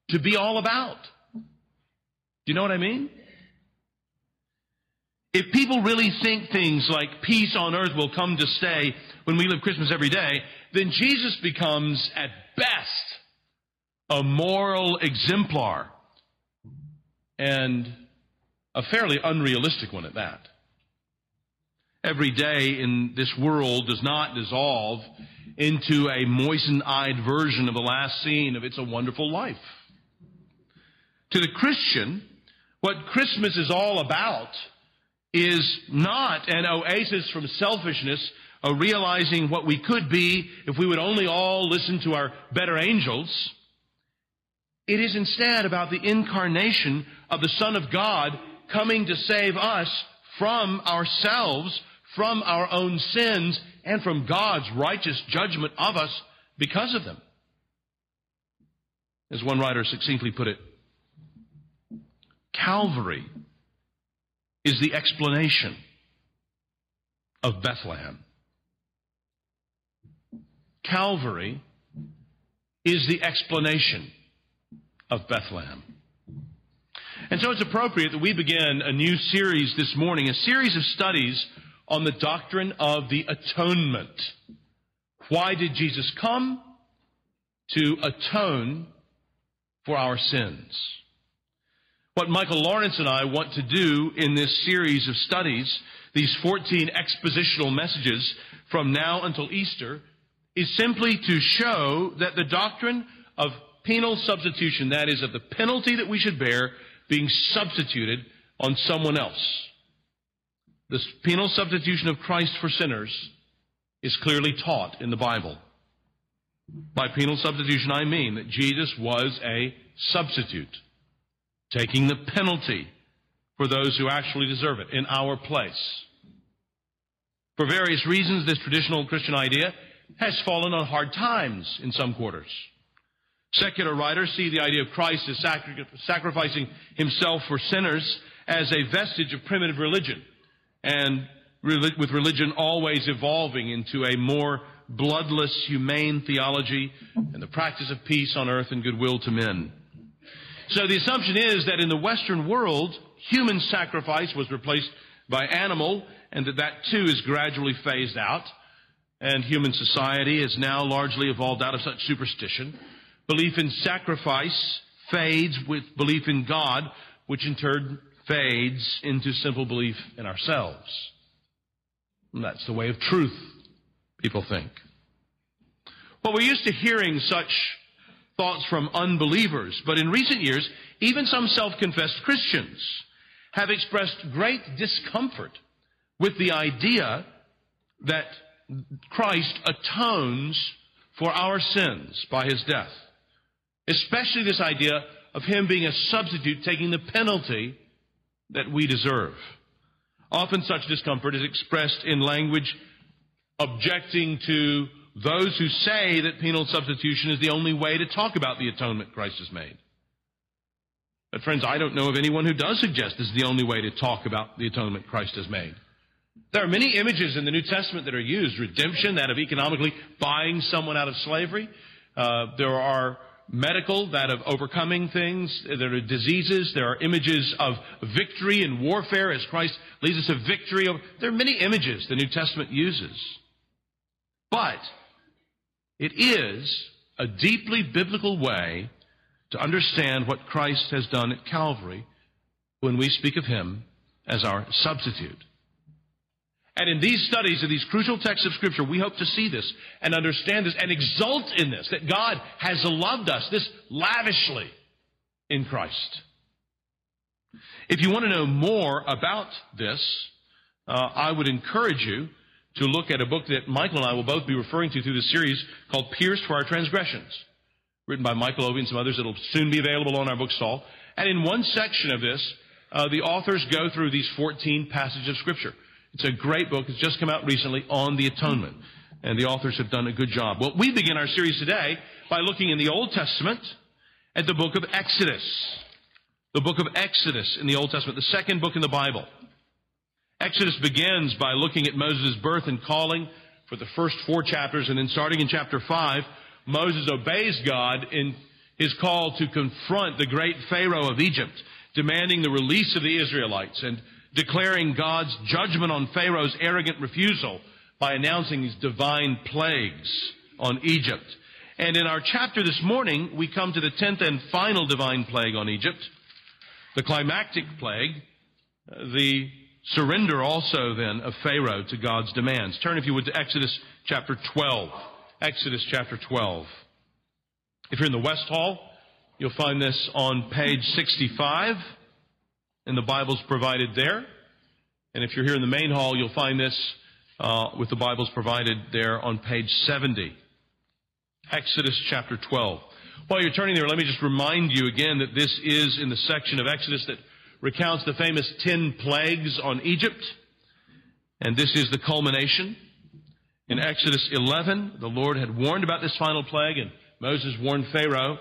to be all about. Do you know what I mean? If people really think things like peace on earth will come to stay when we live Christmas every day, then Jesus becomes, at best, a moral exemplar and a fairly unrealistic one at that. Every day in this world does not dissolve into a moistened eyed version of the last scene of It's a Wonderful Life. To the Christian, what Christmas is all about is not an oasis from selfishness of realizing what we could be if we would only all listen to our better angels. It is instead about the incarnation of the Son of God coming to save us from ourselves, from our own sins, and from God's righteous judgment of us because of them. As one writer succinctly put it, Calvary is the explanation of Bethlehem. Calvary is the explanation of Bethlehem. And so it's appropriate that we begin a new series this morning, a series of studies on the doctrine of the atonement. Why did Jesus come? To atone for our sins. What Michael Lawrence and I want to do in this series of studies, these 14 expositional messages from now until Easter, is simply to show that the doctrine of penal substitution, that is, of the penalty that we should bear being substituted on someone else. This penal substitution of Christ for sinners is clearly taught in the Bible. By penal substitution, I mean that Jesus was a substitute. Taking the penalty for those who actually deserve it in our place. For various reasons, this traditional Christian idea has fallen on hard times in some quarters. Secular writers see the idea of Christ as sacri- sacrificing himself for sinners as a vestige of primitive religion, and re- with religion always evolving into a more bloodless, humane theology and the practice of peace on earth and goodwill to men. So the assumption is that in the Western world, human sacrifice was replaced by animal, and that that too is gradually phased out. And human society has now largely evolved out of such superstition. Belief in sacrifice fades with belief in God, which in turn fades into simple belief in ourselves. And that's the way of truth, people think. Well, we're used to hearing such thoughts from unbelievers, but in recent years, even some self-confessed Christians have expressed great discomfort with the idea that Christ atones for our sins by his death. Especially this idea of him being a substitute taking the penalty that we deserve. Often such discomfort is expressed in language objecting to those who say that penal substitution is the only way to talk about the atonement Christ has made. But friends, I don't know of anyone who does suggest this is the only way to talk about the atonement Christ has made. There are many images in the New Testament that are used. Redemption, that of economically buying someone out of slavery. Uh, there are medical, that of overcoming things. There are diseases. There are images of victory in warfare as Christ leads us to victory. There are many images the New Testament uses. But it is a deeply biblical way to understand what Christ has done at Calvary when we speak of Him as our substitute. And in these studies of these crucial texts of Scripture, we hope to see this and understand this and exult in this, that God has loved us this lavishly in Christ. If you want to know more about this, uh, I would encourage you to look at a book that Michael and I will both be referring to through this series called Pierced for Our Transgressions written by Michael Ovey and some others. It'll soon be available on our bookstall. And in one section of this, uh, the authors go through these 14 passages of Scripture. It's a great book. It's just come out recently on the atonement. And the authors have done a good job. Well, we begin our series today by looking in the Old Testament at the book of Exodus. The book of Exodus in the Old Testament, the second book in the Bible. Exodus begins by looking at Moses' birth and calling for the first four chapters, and then starting in chapter 5, Moses obeys God in his call to confront the great Pharaoh of Egypt, demanding the release of the Israelites and declaring God's judgment on Pharaoh's arrogant refusal by announcing his divine plagues on Egypt. And in our chapter this morning, we come to the tenth and final divine plague on Egypt, the climactic plague, uh, the surrender also then of Pharaoh to God's demands. Turn, if you would, to Exodus chapter 12. Exodus chapter 12. If you're in the West Hall, you'll find this on page 65 in the Bibles provided there. And if you're here in the main hall, you'll find this uh, with the Bibles provided there on page 70. Exodus chapter 12. While you're turning there, let me just remind you again that this is in the section of Exodus that recounts the famous ten plagues on Egypt. And this is the culmination. In Exodus 11, the Lord had warned about this final plague, and Moses warned Pharaoh,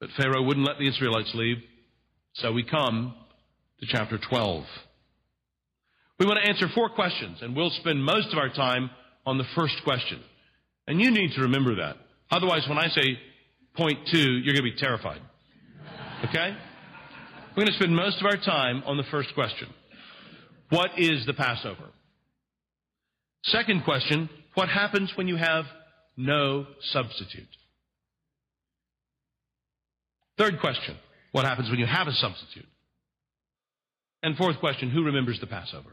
but Pharaoh wouldn't let the Israelites leave. So we come to chapter 12. We want to answer four questions, and we'll spend most of our time on the first question. And you need to remember that. Otherwise, when I say point two, you're going to be terrified. Okay? We're going to spend most of our time on the first question. What is the Passover? Second question, what happens when you have no substitute? Third question, what happens when you have a substitute? And fourth question, who remembers the Passover?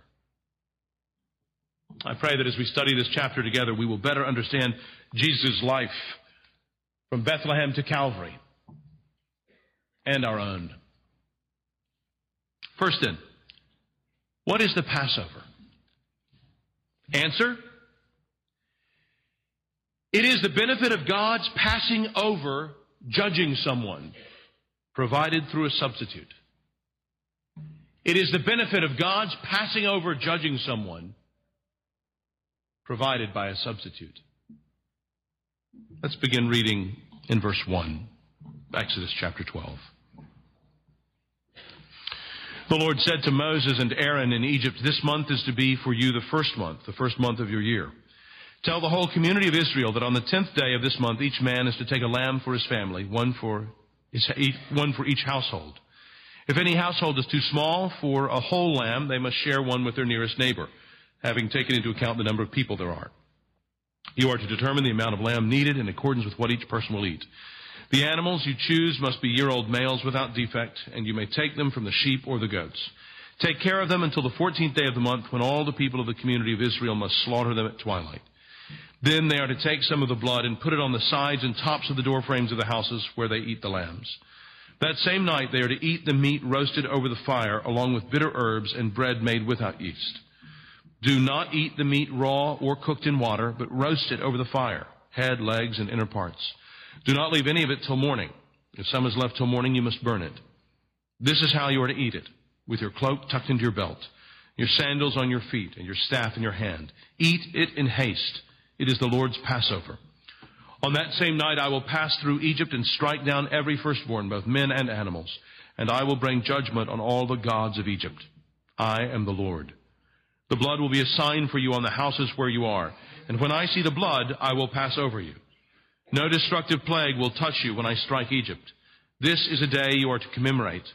I pray that as we study this chapter together, we will better understand Jesus' life from Bethlehem to Calvary and our own. First then, what is the Passover? Answer? It is the benefit of God's passing over judging someone provided through a substitute. It is the benefit of God's passing over judging someone provided by a substitute. Let's begin reading in verse 1, Exodus chapter 12. The Lord said to Moses and Aaron in Egypt, This month is to be for you the first month, the first month of your year. Tell the whole community of Israel that on the tenth day of this month, each man is to take a lamb for his family, one for, his, one for each household. If any household is too small for a whole lamb, they must share one with their nearest neighbor, having taken into account the number of people there are. You are to determine the amount of lamb needed in accordance with what each person will eat. The animals you choose must be year old males without defect, and you may take them from the sheep or the goats. Take care of them until the 14th day of the month when all the people of the community of Israel must slaughter them at twilight. Then they are to take some of the blood and put it on the sides and tops of the door frames of the houses where they eat the lambs. That same night they are to eat the meat roasted over the fire along with bitter herbs and bread made without yeast. Do not eat the meat raw or cooked in water, but roast it over the fire, head, legs, and inner parts. Do not leave any of it till morning. If some is left till morning, you must burn it. This is how you are to eat it, with your cloak tucked into your belt, your sandals on your feet, and your staff in your hand. Eat it in haste. It is the Lord's Passover. On that same night I will pass through Egypt and strike down every firstborn, both men and animals, and I will bring judgment on all the gods of Egypt. I am the Lord. The blood will be a sign for you on the houses where you are, and when I see the blood, I will pass over you. No destructive plague will touch you when I strike Egypt. This is a day you are to commemorate.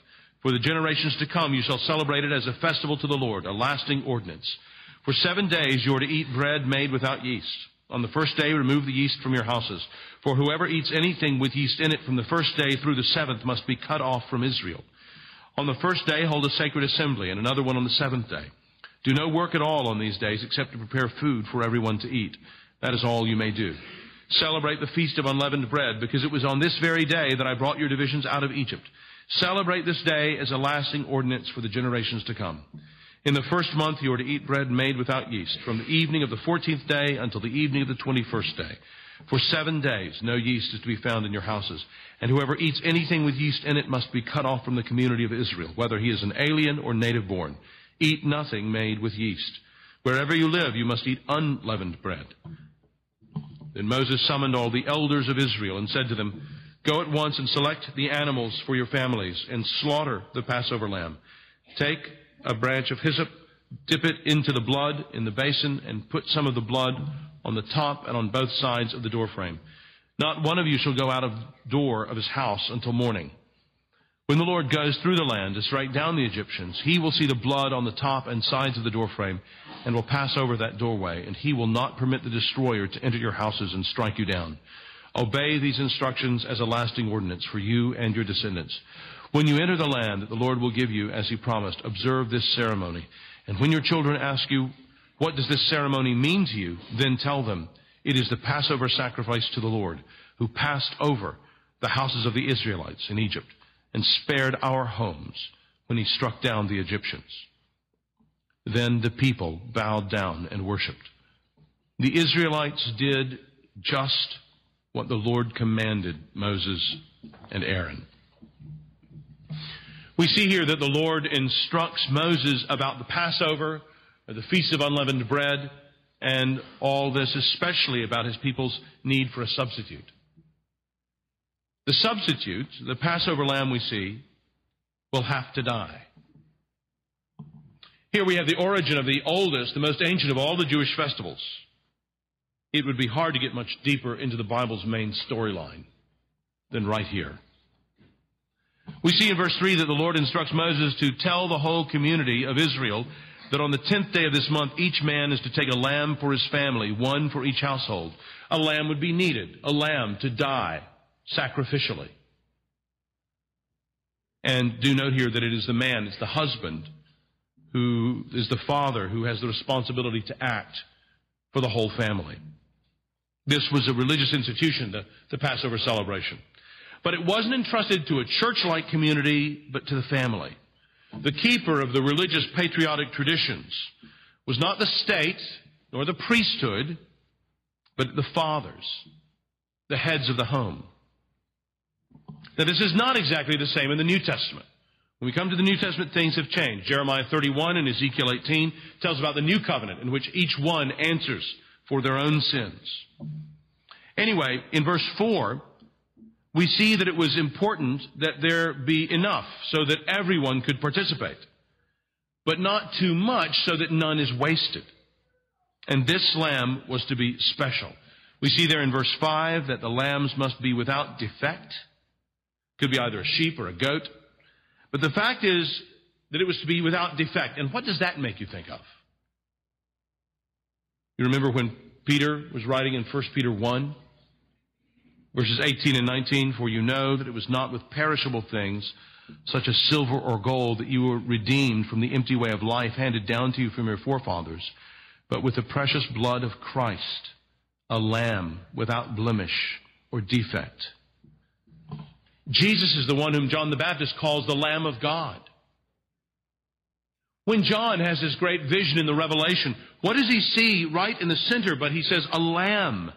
For the generations to come, you shall celebrate it as a festival to the Lord, a lasting ordinance. For seven days you are to eat bread made without yeast. On the first day, remove the yeast from your houses. For whoever eats anything with yeast in it from the first day through the seventh must be cut off from Israel. On the first day, hold a sacred assembly, and another one on the seventh day. Do no work at all on these days except to prepare food for everyone to eat. That is all you may do celebrate the feast of unleavened bread, because it was on this very day that I brought your divisions out of Egypt. Celebrate this day as a lasting ordinance for the generations to come. In the first month you are to eat bread made without yeast, from the evening of the fourteenth day until the evening of the twenty-first day. For seven days no yeast is to be found in your houses, and whoever eats anything with yeast in it must be cut off from the community of Israel, whether he is an alien or native born. Eat nothing made with yeast. Wherever you live, you must eat unleavened bread. Then Moses summoned all the elders of Israel and said to them, Go at once and select the animals for your families and slaughter the Passover lamb. Take a branch of hyssop, dip it into the blood in the basin, and put some of the blood on the top and on both sides of the doorframe. Not one of you shall go out of door of his house until morning. When the Lord goes through the land to strike down the Egyptians, he will see the blood on the top and sides of the doorframe and will pass over that doorway, and he will not permit the destroyer to enter your houses and strike you down. Obey these instructions as a lasting ordinance for you and your descendants. When you enter the land that the Lord will give you as he promised, observe this ceremony. And when your children ask you, what does this ceremony mean to you? Then tell them, it is the Passover sacrifice to the Lord, who passed over the houses of the Israelites in Egypt and spared our homes when he struck down the Egyptians. Then the people bowed down and worshiped. The Israelites did just what the Lord commanded Moses and Aaron. We see here that the Lord instructs Moses about the Passover, the Feast of Unleavened Bread, and all this, especially about his people's need for a substitute. The substitute, the Passover lamb we see, will have to die. Here we have the origin of the oldest, the most ancient of all the Jewish festivals. It would be hard to get much deeper into the Bible's main storyline than right here. We see in verse 3 that the Lord instructs Moses to tell the whole community of Israel that on the tenth day of this month, each man is to take a lamb for his family, one for each household. A lamb would be needed, a lamb to die sacrificially. And do note here that it is the man, it's the husband who is the father who has the responsibility to act for the whole family. This was a religious institution, the, the Passover celebration. But it wasn't entrusted to a church-like community, but to the family. The keeper of the religious patriotic traditions was not the state nor the priesthood, but the fathers, the heads of the home. Now, this is not exactly the same in the New Testament. When we come to the New Testament, things have changed. Jeremiah 31 and Ezekiel 18 tells about the new covenant in which each one answers for their own sins. Anyway, in verse 4, we see that it was important that there be enough so that everyone could participate, but not too much so that none is wasted. And this lamb was to be special. We see there in verse 5 that the lambs must be without defect. Could be either a sheep or a goat. But the fact is that it was to be without defect. And what does that make you think of? You remember when Peter was writing in 1 Peter 1, verses 18 and 19, For you know that it was not with perishable things, such as silver or gold, that you were redeemed from the empty way of life handed down to you from your forefathers, but with the precious blood of Christ, a lamb without blemish or defect. Jesus is the one whom John the Baptist calls the Lamb of God. When John has this great vision in the Revelation, what does he see right in the center? But he says, a lamb,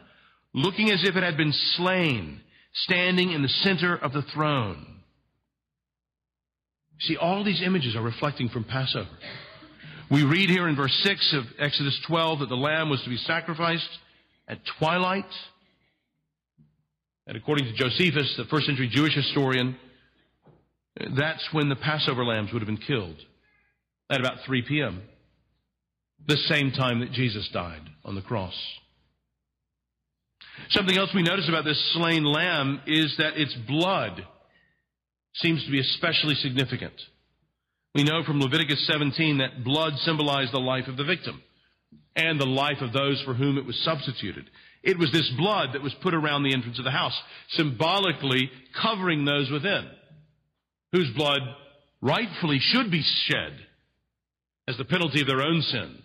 looking as if it had been slain, standing in the center of the throne. See, all these images are reflecting from Passover. We read here in verse 6 of Exodus 12 that the lamb was to be sacrificed at twilight. And according to Josephus, the first century Jewish historian, that's when the Passover lambs would have been killed at about 3 p.m., the same time that Jesus died on the cross. Something else we notice about this slain lamb is that its blood seems to be especially significant. We know from Leviticus 17 that blood symbolized the life of the victim and the life of those for whom it was substituted. It was this blood that was put around the entrance of the house, symbolically covering those within, whose blood rightfully should be shed as the penalty of their own sins.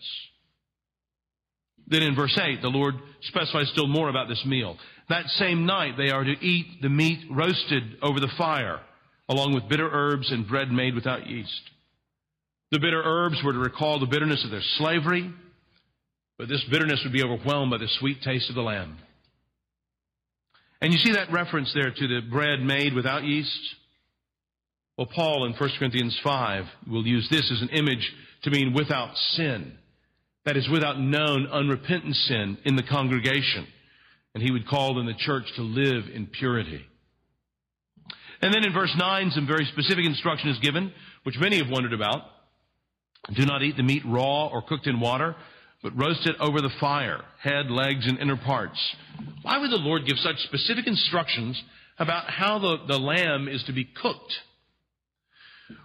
Then in verse 8, the Lord specifies still more about this meal. That same night, they are to eat the meat roasted over the fire, along with bitter herbs and bread made without yeast. The bitter herbs were to recall the bitterness of their slavery, but this bitterness would be overwhelmed by the sweet taste of the lamb. And you see that reference there to the bread made without yeast? Well, Paul in 1 Corinthians 5 will use this as an image to mean without sin. That is, without known, unrepentant sin in the congregation. And he would call in the church to live in purity. And then in verse 9, some very specific instruction is given, which many have wondered about. Do not eat the meat raw or cooked in water, but roast it over the fire, head, legs, and inner parts. Why would the Lord give such specific instructions about how the, the lamb is to be cooked?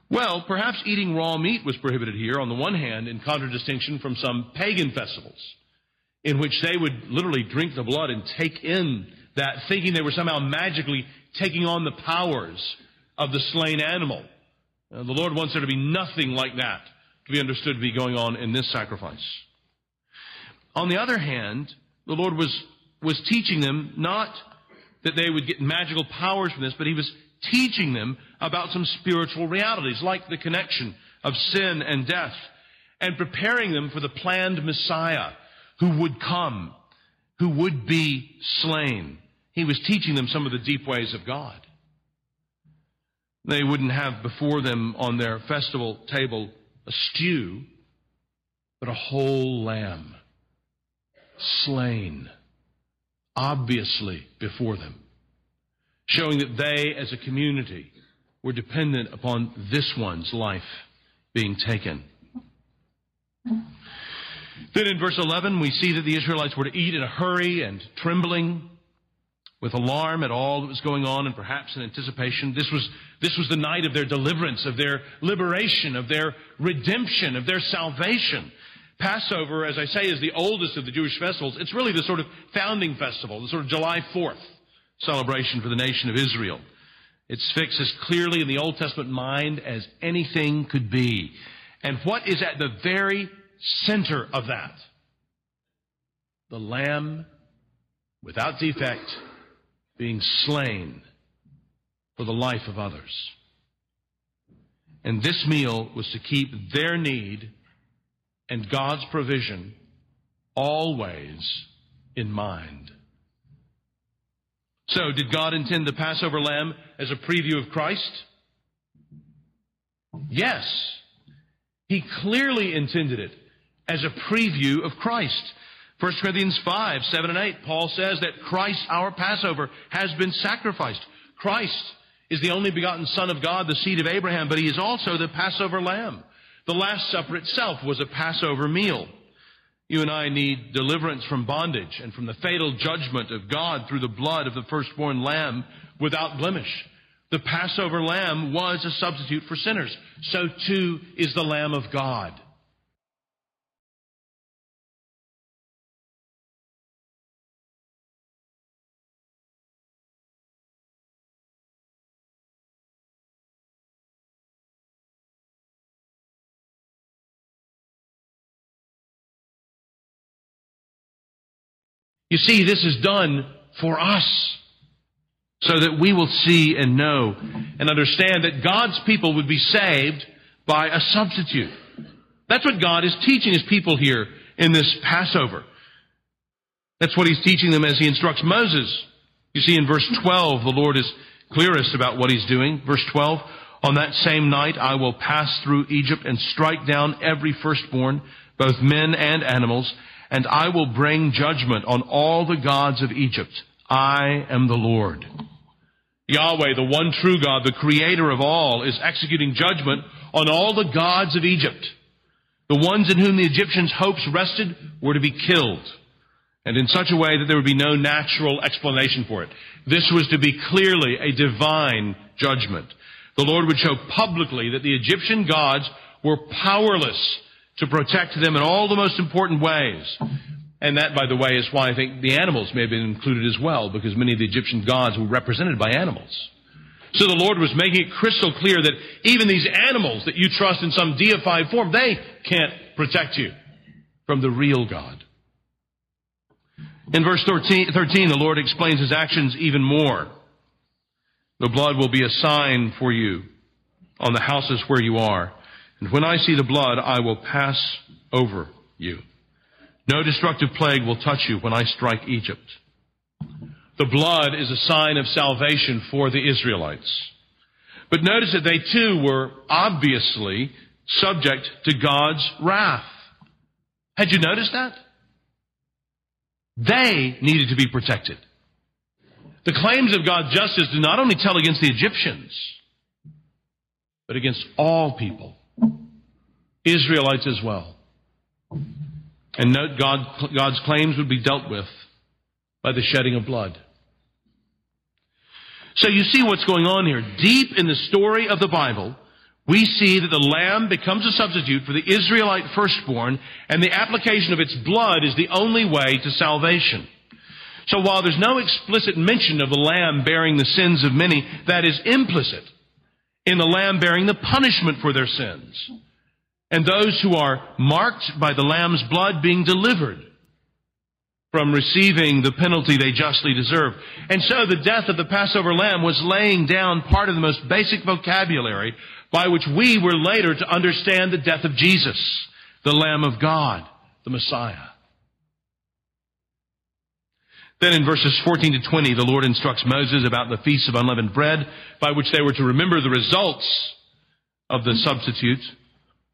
Well, perhaps eating raw meat was prohibited here, on the one hand, in contradistinction from some pagan festivals, in which they would literally drink the blood and take in that, thinking they were somehow magically taking on the powers of the slain animal. Uh, the Lord wants there to be nothing like that to be understood to be going on in this sacrifice. On the other hand, the Lord was, was teaching them not that they would get magical powers from this, but He was teaching them about some spiritual realities, like the connection of sin and death, and preparing them for the planned Messiah who would come, who would be slain. He was teaching them some of the deep ways of God. They wouldn't have before them on their festival table a stew, but a whole lamb, slain, obviously before them showing that they as a community were dependent upon this one's life being taken. Then in verse 11, we see that the Israelites were to eat in a hurry and trembling with alarm at all that was going on and perhaps in anticipation. This was, this was the night of their deliverance, of their liberation, of their redemption, of their salvation. Passover, as I say, is the oldest of the Jewish festivals. It's really the sort of founding festival, the sort of July 4th celebration for the nation of Israel. It's fixed as clearly in the Old Testament mind as anything could be. And what is at the very center of that? The Lamb without defect being slain for the life of others. And this meal was to keep their need and God's provision always in mind. So, did God intend the Passover lamb as a preview of Christ? Yes. He clearly intended it as a preview of Christ. 1 Corinthians 5, 7 and 8, Paul says that Christ, our Passover, has been sacrificed. Christ is the only begotten Son of God, the seed of Abraham, but he is also the Passover lamb. The Last Supper itself was a Passover meal. You and I need deliverance from bondage and from the fatal judgment of God through the blood of the firstborn lamb without blemish. The Passover lamb was a substitute for sinners. So too is the Lamb of God. You see, this is done for us so that we will see and know and understand that God's people would be saved by a substitute. That's what God is teaching his people here in this Passover. That's what he's teaching them as he instructs Moses. You see, in verse 12, the Lord is clearest about what he's doing. Verse 12, on that same night I will pass through Egypt and strike down every firstborn, both men and animals, and I will bring judgment on all the gods of Egypt. I am the Lord. Yahweh, the one true God, the creator of all, is executing judgment on all the gods of Egypt. The ones in whom the Egyptians' hopes rested were to be killed, and in such a way that there would be no natural explanation for it. This was to be clearly a divine judgment. The Lord would show publicly that the Egyptian gods were powerless to protect them in all the most important ways. And that, by the way, is why I think the animals may have been included as well, because many of the Egyptian gods were represented by animals. So the Lord was making it crystal clear that even these animals that you trust in some deified form, they can't protect you from the real God. In verse 13, 13, the Lord explains his actions even more. The blood will be a sign for you on the houses where you are. And when I see the blood, I will pass over you. No destructive plague will touch you when I strike Egypt. The blood is a sign of salvation for the Israelites. But notice that they too were obviously subject to God's wrath. Had you noticed that? They needed to be protected. The claims of God's justice do not only tell against the Egyptians, but against all people. Israelites as well. And note God, God's claims would be dealt with by the shedding of blood. So you see what's going on here. Deep in the story of the Bible, we see that the lamb becomes a substitute for the Israelite firstborn, and the application of its blood is the only way to salvation. So while there's no explicit mention of the lamb bearing the sins of many, that is implicit in the lamb bearing the punishment for their sins and those who are marked by the Lamb's blood being delivered from receiving the penalty they justly deserve. And so the death of the Passover lamb was laying down part of the most basic vocabulary by which we were later to understand the death of Jesus, the Lamb of God, the Messiah. Then in verses 14 to 20, the Lord instructs Moses about the Feast of Unleavened Bread, by which they were to remember the results of the substitute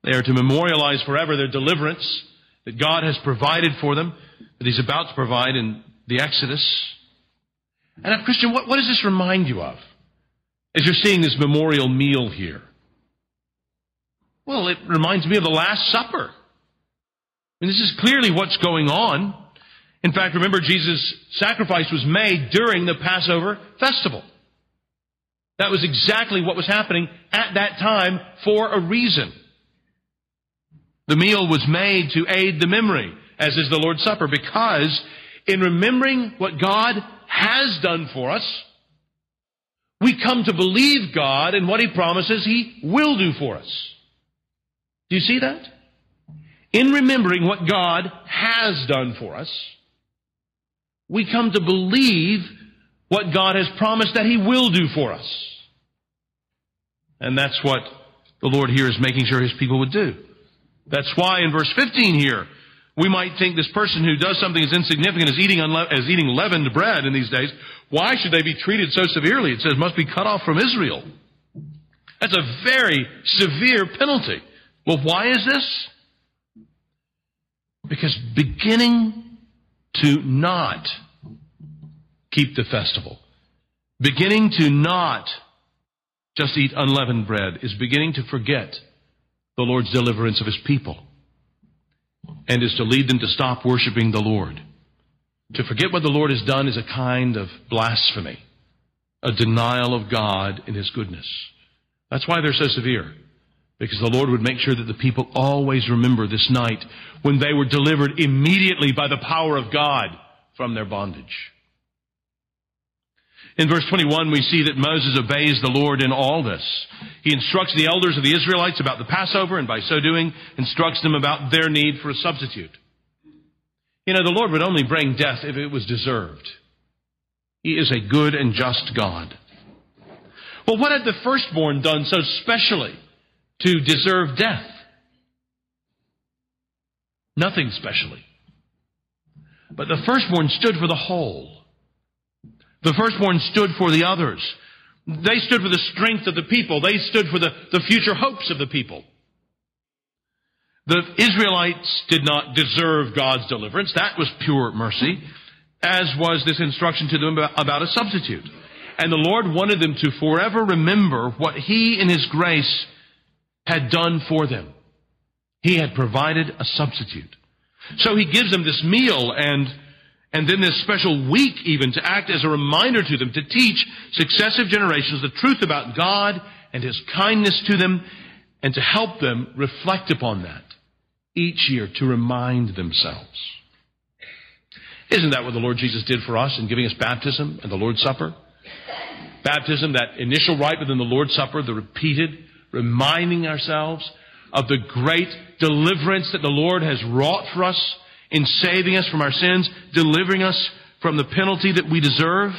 they are to memorialize forever their deliverance that God has provided for them, that He's about to provide in the Exodus. And now, Christian, what, what does this remind you of as you're seeing this memorial meal here? Well, it reminds me of the Last Supper. Mean, this is clearly what's going on. In fact, remember, Jesus' sacrifice was made during the Passover festival. That was exactly what was happening at that time for a reason. The meal was made to aid the memory, as is the Lord's Supper, because in remembering what God has done for us, we come to believe God and what He promises He will do for us. Do you see that? In remembering what God has done for us, we come to believe what God has promised that He will do for us. And that's what the Lord here is making sure His people would do. That's why in verse 15 here, we might think this person who does something as insignificant as eating, unle- as eating leavened bread in these days, Why should they be treated so severely? It says must be cut off from Israel. That's a very severe penalty. Well, why is this? Because beginning to not keep the festival, beginning to not just eat unleavened bread, is beginning to forget the Lord's deliverance of his people and is to lead them to stop worshiping the Lord. To forget what the Lord has done is a kind of blasphemy, a denial of God in his goodness. That's why they're so severe. Because the Lord would make sure that the people always remember this night when they were delivered immediately by the power of God from their bondage. In verse 21, we see that Moses obeys the Lord in all this. He instructs the elders of the Israelites about the Passover, and by so doing, instructs them about their need for a substitute. You know, the Lord would only bring death if it was deserved. He is a good and just God. Well, what had the firstborn done so specially to deserve death? Nothing specially. But the firstborn stood for the whole. The firstborn stood for the others. They stood for the strength of the people. They stood for the, the future hopes of the people. The Israelites did not deserve God's deliverance. That was pure mercy, as was this instruction to them about a substitute. And the Lord wanted them to forever remember what He in His grace had done for them. He had provided a substitute. So He gives them this meal and and then this special week even to act as a reminder to them to teach successive generations the truth about God and His kindness to them and to help them reflect upon that each year to remind themselves. Isn't that what the Lord Jesus did for us in giving us baptism and the Lord's Supper? Baptism, that initial rite within the Lord's Supper, the repeated, reminding ourselves of the great deliverance that the Lord has wrought for us in saving us from our sins, delivering us from the penalty that we deserve.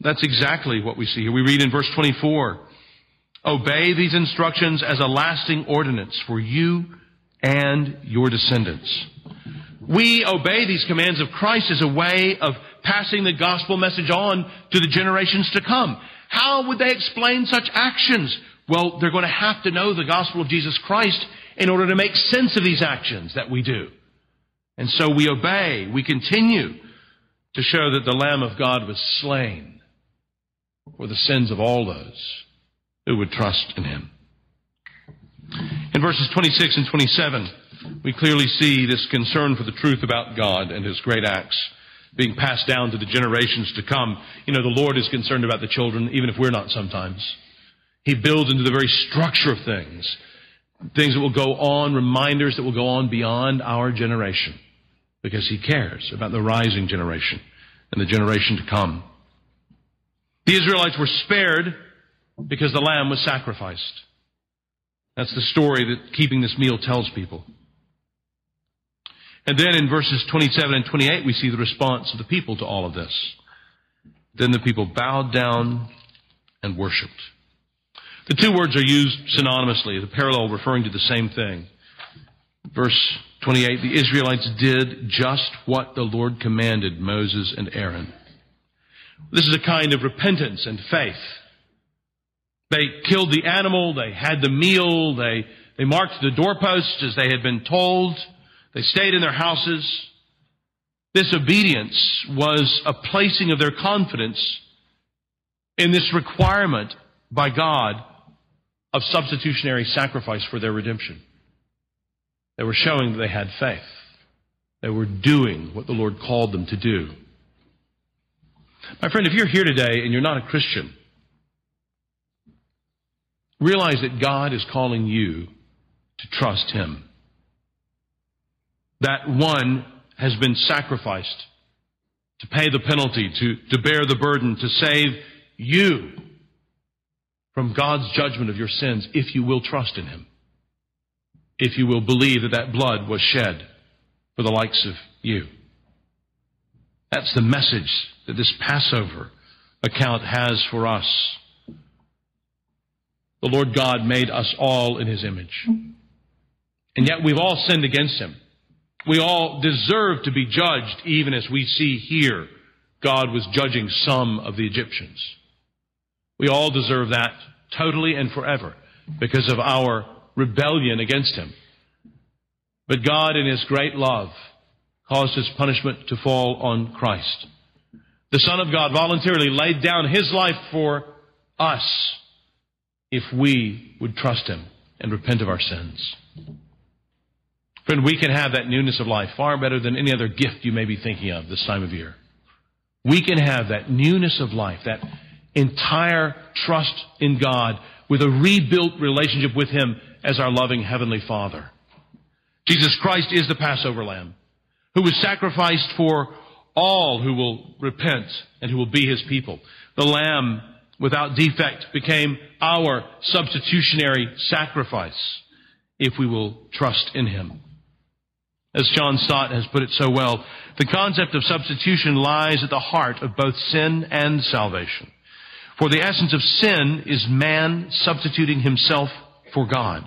That's exactly what we see here. We read in verse 24, Obey these instructions as a lasting ordinance for you and your descendants. We obey these commands of Christ as a way of passing the gospel message on to the generations to come. How would they explain such actions? Well, they're going to have to know the gospel of Jesus Christ in order to make sense of these actions that we do. And so we obey, we continue to show that the Lamb of God was slain for the sins of all those who would trust in him. In verses 26 and 27, we clearly see this concern for the truth about God and his great acts being passed down to the generations to come. You know, the Lord is concerned about the children, even if we're not sometimes. He builds into the very structure of things, things that will go on, reminders that will go on beyond our generation because he cares about the rising generation and the generation to come. The Israelites were spared because the lamb was sacrificed. That's the story that keeping this meal tells people. And then in verses 27 and 28, we see the response of the people to all of this. Then the people bowed down and worshiped. The two words are used synonymously, the parallel referring to the same thing. Verse 28, the Israelites did just what the Lord commanded Moses and Aaron. This is a kind of repentance and faith. They killed the animal, they had the meal, they, they marked the doorposts as they had been told, they stayed in their houses. This obedience was a placing of their confidence in this requirement by God of substitutionary sacrifice for their redemption. They were showing that they had faith. They were doing what the Lord called them to do. My friend, if you're here today and you're not a Christian, realize that God is calling you to trust Him. That one has been sacrificed to pay the penalty, to, to bear the burden, to save you from God's judgment of your sins if you will trust in Him if you will believe that that blood was shed for the likes of you. That's the message that this Passover account has for us. The Lord God made us all in His image. And yet we've all sinned against Him. We all deserve to be judged, even as we see here God was judging some of the Egyptians. We all deserve that totally and forever because of our rebellion against Him. But God, in His great love, caused His punishment to fall on Christ. The Son of God voluntarily laid down His life for us if we would trust Him and repent of our sins. Friend, we can have that newness of life far better than any other gift you may be thinking of this time of year. We can have that newness of life, that entire trust in God with a rebuilt relationship with Him as our loving Heavenly Father. Jesus Christ is the Passover Lamb who was sacrificed for all who will repent and who will be His people. The Lamb without defect became our substitutionary sacrifice if we will trust in Him. As John Stott has put it so well, the concept of substitution lies at the heart of both sin and salvation. For the essence of sin is man substituting himself for God,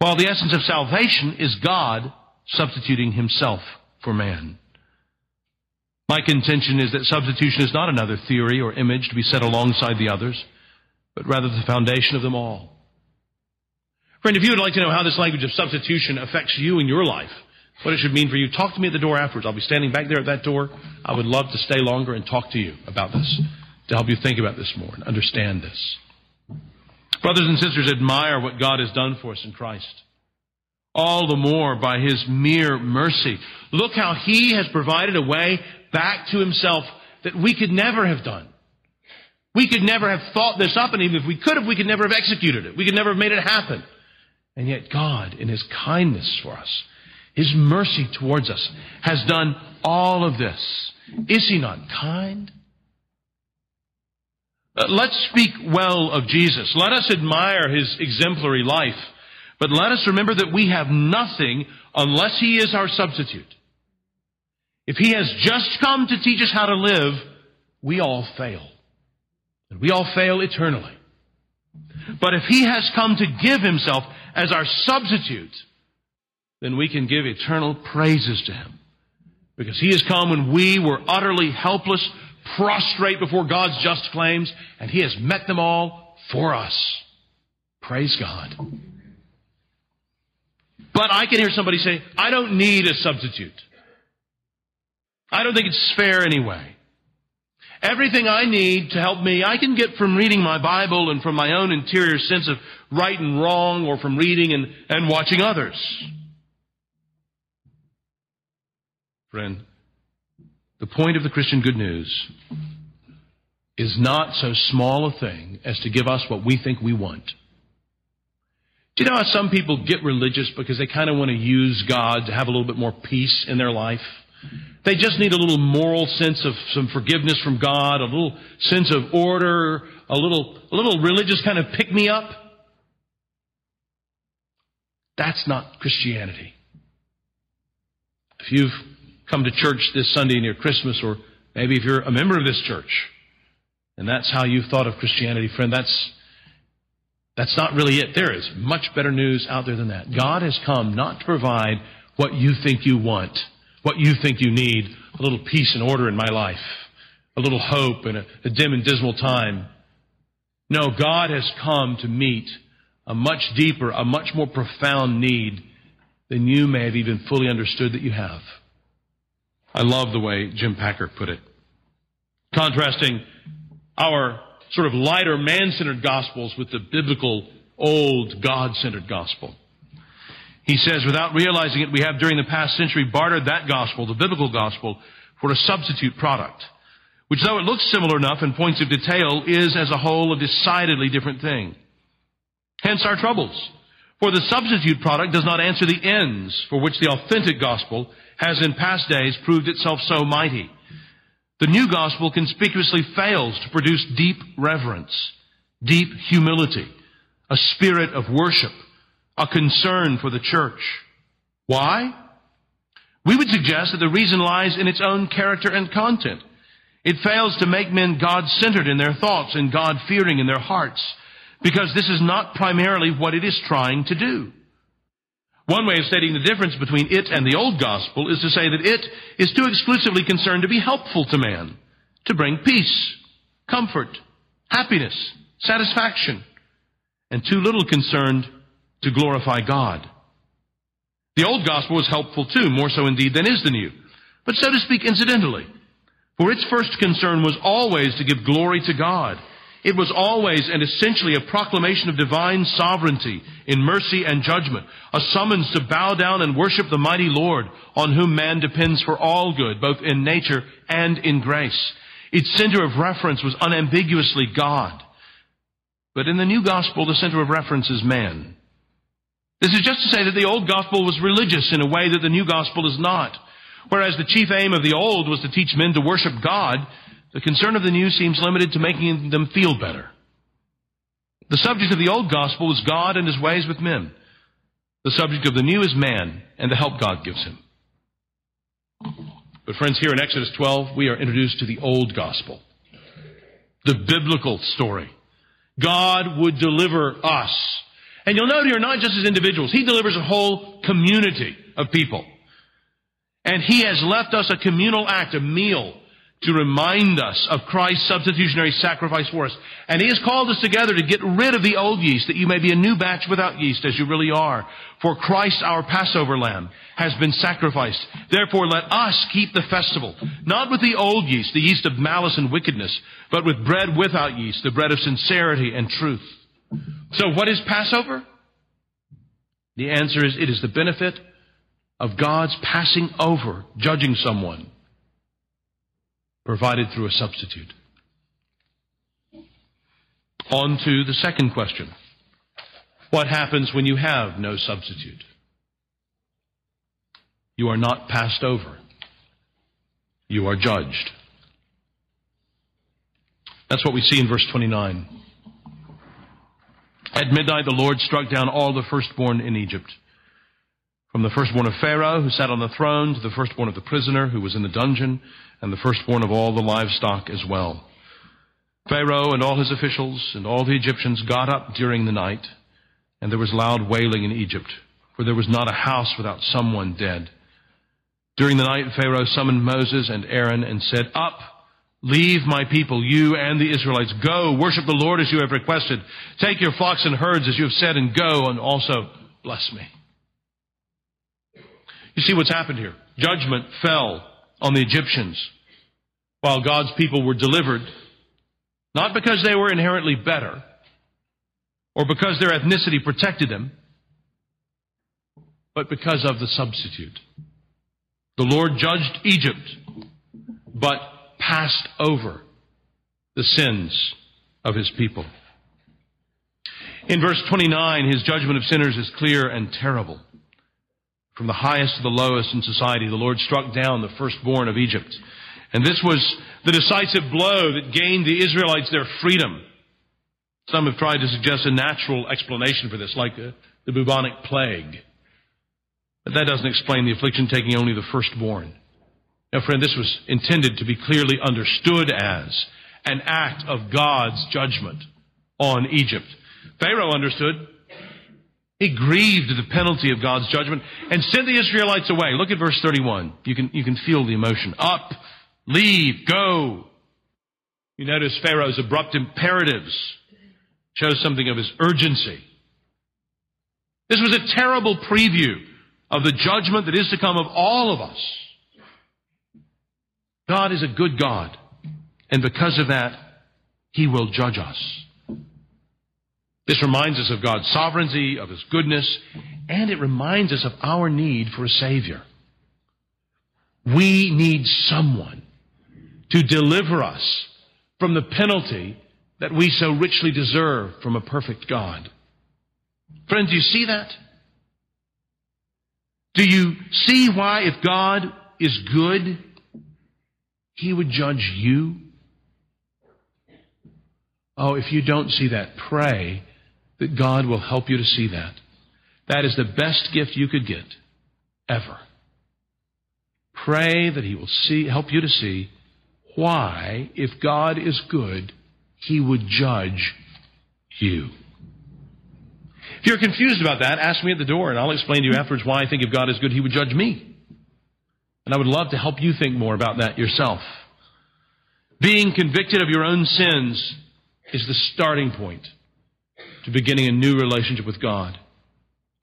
while the essence of salvation is God substituting himself for man. My contention is that substitution is not another theory or image to be set alongside the others, but rather the foundation of them all. Friend, if you would like to know how this language of substitution affects you in your life, what it should mean for you, talk to me at the door afterwards. I'll be standing back there at that door. I would love to stay longer and talk to you about this, to help you think about this more and understand this. Brothers and sisters, admire what God has done for us in Christ. All the more by His mere mercy. Look how He has provided a way back to Himself that we could never have done. We could never have thought this up, and even if we could have, we could never have executed it. We could never have made it happen. And yet God, in His kindness for us, His mercy towards us, has done all of this. Is He not kind? Uh, let's speak well of Jesus. Let us admire His exemplary life. But let us remember that we have nothing unless He is our substitute. If He has just come to teach us how to live, we all fail. And we all fail eternally. But if He has come to give Himself as our substitute, then we can give eternal praises to Him. Because He has come when we were utterly helpless, prostrate before God's just claims, and He has met them all for us. Praise God. But I can hear somebody say, I don't need a substitute. I don't think it's fair anyway. Everything I need to help me, I can get from reading my Bible and from my own interior sense of right and wrong or from reading and, and watching others. Friend, the point of the Christian good news is not so small a thing as to give us what we think we want. Do you know how some people get religious because they kind of want to use God to have a little bit more peace in their life? They just need a little moral sense of some forgiveness from God, a little sense of order, a little, a little religious kind of pick me up. That's not Christianity. If you've come to church this Sunday near Christmas, or maybe if you're a member of this church, and that's how you've thought of Christianity, friend, that's, that's not really it. There is much better news out there than that. God has come not to provide what you think you want, what you think you need, a little peace and order in my life, a little hope in a, a dim and dismal time. No, God has come to meet a much deeper, a much more profound need than you may have even fully understood that you have. I love the way Jim Packer put it. Contrasting our sort of lighter man-centered gospels with the biblical old God-centered gospel. He says, without realizing it, we have during the past century bartered that gospel, the biblical gospel, for a substitute product, which though it looks similar enough in points of detail, is as a whole a decidedly different thing. Hence our troubles. For the substitute product does not answer the ends for which the authentic gospel has in past days proved itself so mighty. The new gospel conspicuously fails to produce deep reverence, deep humility, a spirit of worship, a concern for the church. Why? We would suggest that the reason lies in its own character and content. It fails to make men God-centered in their thoughts and God-fearing in their hearts because this is not primarily what it is trying to do. One way of stating the difference between it and the old gospel is to say that it is too exclusively concerned to be helpful to man, to bring peace, comfort, happiness, satisfaction, and too little concerned to glorify God. The old gospel was helpful too, more so indeed than is the new, but so to speak incidentally. For its first concern was always to give glory to God. It was always and essentially a proclamation of divine sovereignty in mercy and judgment, a summons to bow down and worship the mighty Lord on whom man depends for all good, both in nature and in grace. Its center of reference was unambiguously God. But in the new gospel, the center of reference is man. This is just to say that the old gospel was religious in a way that the new gospel is not. Whereas the chief aim of the old was to teach men to worship God, the concern of the new seems limited to making them feel better. The subject of the old gospel was God and his ways with men. The subject of the new is man and the help God gives him. But friends, here in Exodus 12, we are introduced to the old gospel. The biblical story. God would deliver us. And you'll note here, not just as individuals, He delivers a whole community of people. And He has left us a communal act, a meal, to remind us of Christ's substitutionary sacrifice for us. And He has called us together to get rid of the old yeast, that you may be a new batch without yeast, as you really are. For Christ, our Passover lamb, has been sacrificed. Therefore, let us keep the festival, not with the old yeast, the yeast of malice and wickedness, but with bread without yeast, the bread of sincerity and truth. So what is Passover? The answer is it is the benefit of God's passing over, judging someone provided through a substitute. On to the second question. What happens when you have no substitute? You are not passed over. You are judged. That's what we see in verse 29. At midnight, the Lord struck down all the firstborn in Egypt. From the firstborn of Pharaoh, who sat on the throne, to the firstborn of the prisoner, who was in the dungeon, and the firstborn of all the livestock as well. Pharaoh and all his officials and all the Egyptians got up during the night, and there was loud wailing in Egypt, for there was not a house without someone dead. During the night, Pharaoh summoned Moses and Aaron and said, Up, leave my people, you and the Israelites. Go, worship the Lord as you have requested. Take your flocks and herds as you have said, and go, and also bless me. You see what's happened here. Judgment fell on the Egyptians while God's people were delivered, not because they were inherently better or because their ethnicity protected them, but because of the substitute. The Lord judged Egypt, but passed over the sins of his people. In verse 29, his judgment of sinners is clear and terrible. From the highest to the lowest in society, the Lord struck down the firstborn of Egypt. And this was the decisive blow that gained the Israelites their freedom. Some have tried to suggest a natural explanation for this, like the, the bubonic plague. But that doesn't explain the affliction taking only the firstborn. Now, friend, this was intended to be clearly understood as an act of God's judgment on Egypt. Pharaoh understood he grieved the penalty of God's judgment and sent the Israelites away. Look at verse 31. You can, you can feel the emotion. Up, leave, go. You notice Pharaoh's abrupt imperatives shows something of his urgency. This was a terrible preview of the judgment that is to come of all of us. God is a good God, and because of that, He will judge us. This reminds us of God's sovereignty, of His goodness, and it reminds us of our need for a Savior. We need someone to deliver us from the penalty that we so richly deserve from a perfect God. Friends, do you see that? Do you see why, if God is good, He would judge you? Oh, if you don't see that, pray that God will help you to see that. That is the best gift you could get ever. Pray that He will see, help you to see why, if God is good, He would judge you. If you're confused about that, ask me at the door and I'll explain to you afterwards why I think if God is good, He would judge me. And I would love to help you think more about that yourself. Being convicted of your own sins is the starting point to beginning a new relationship with God,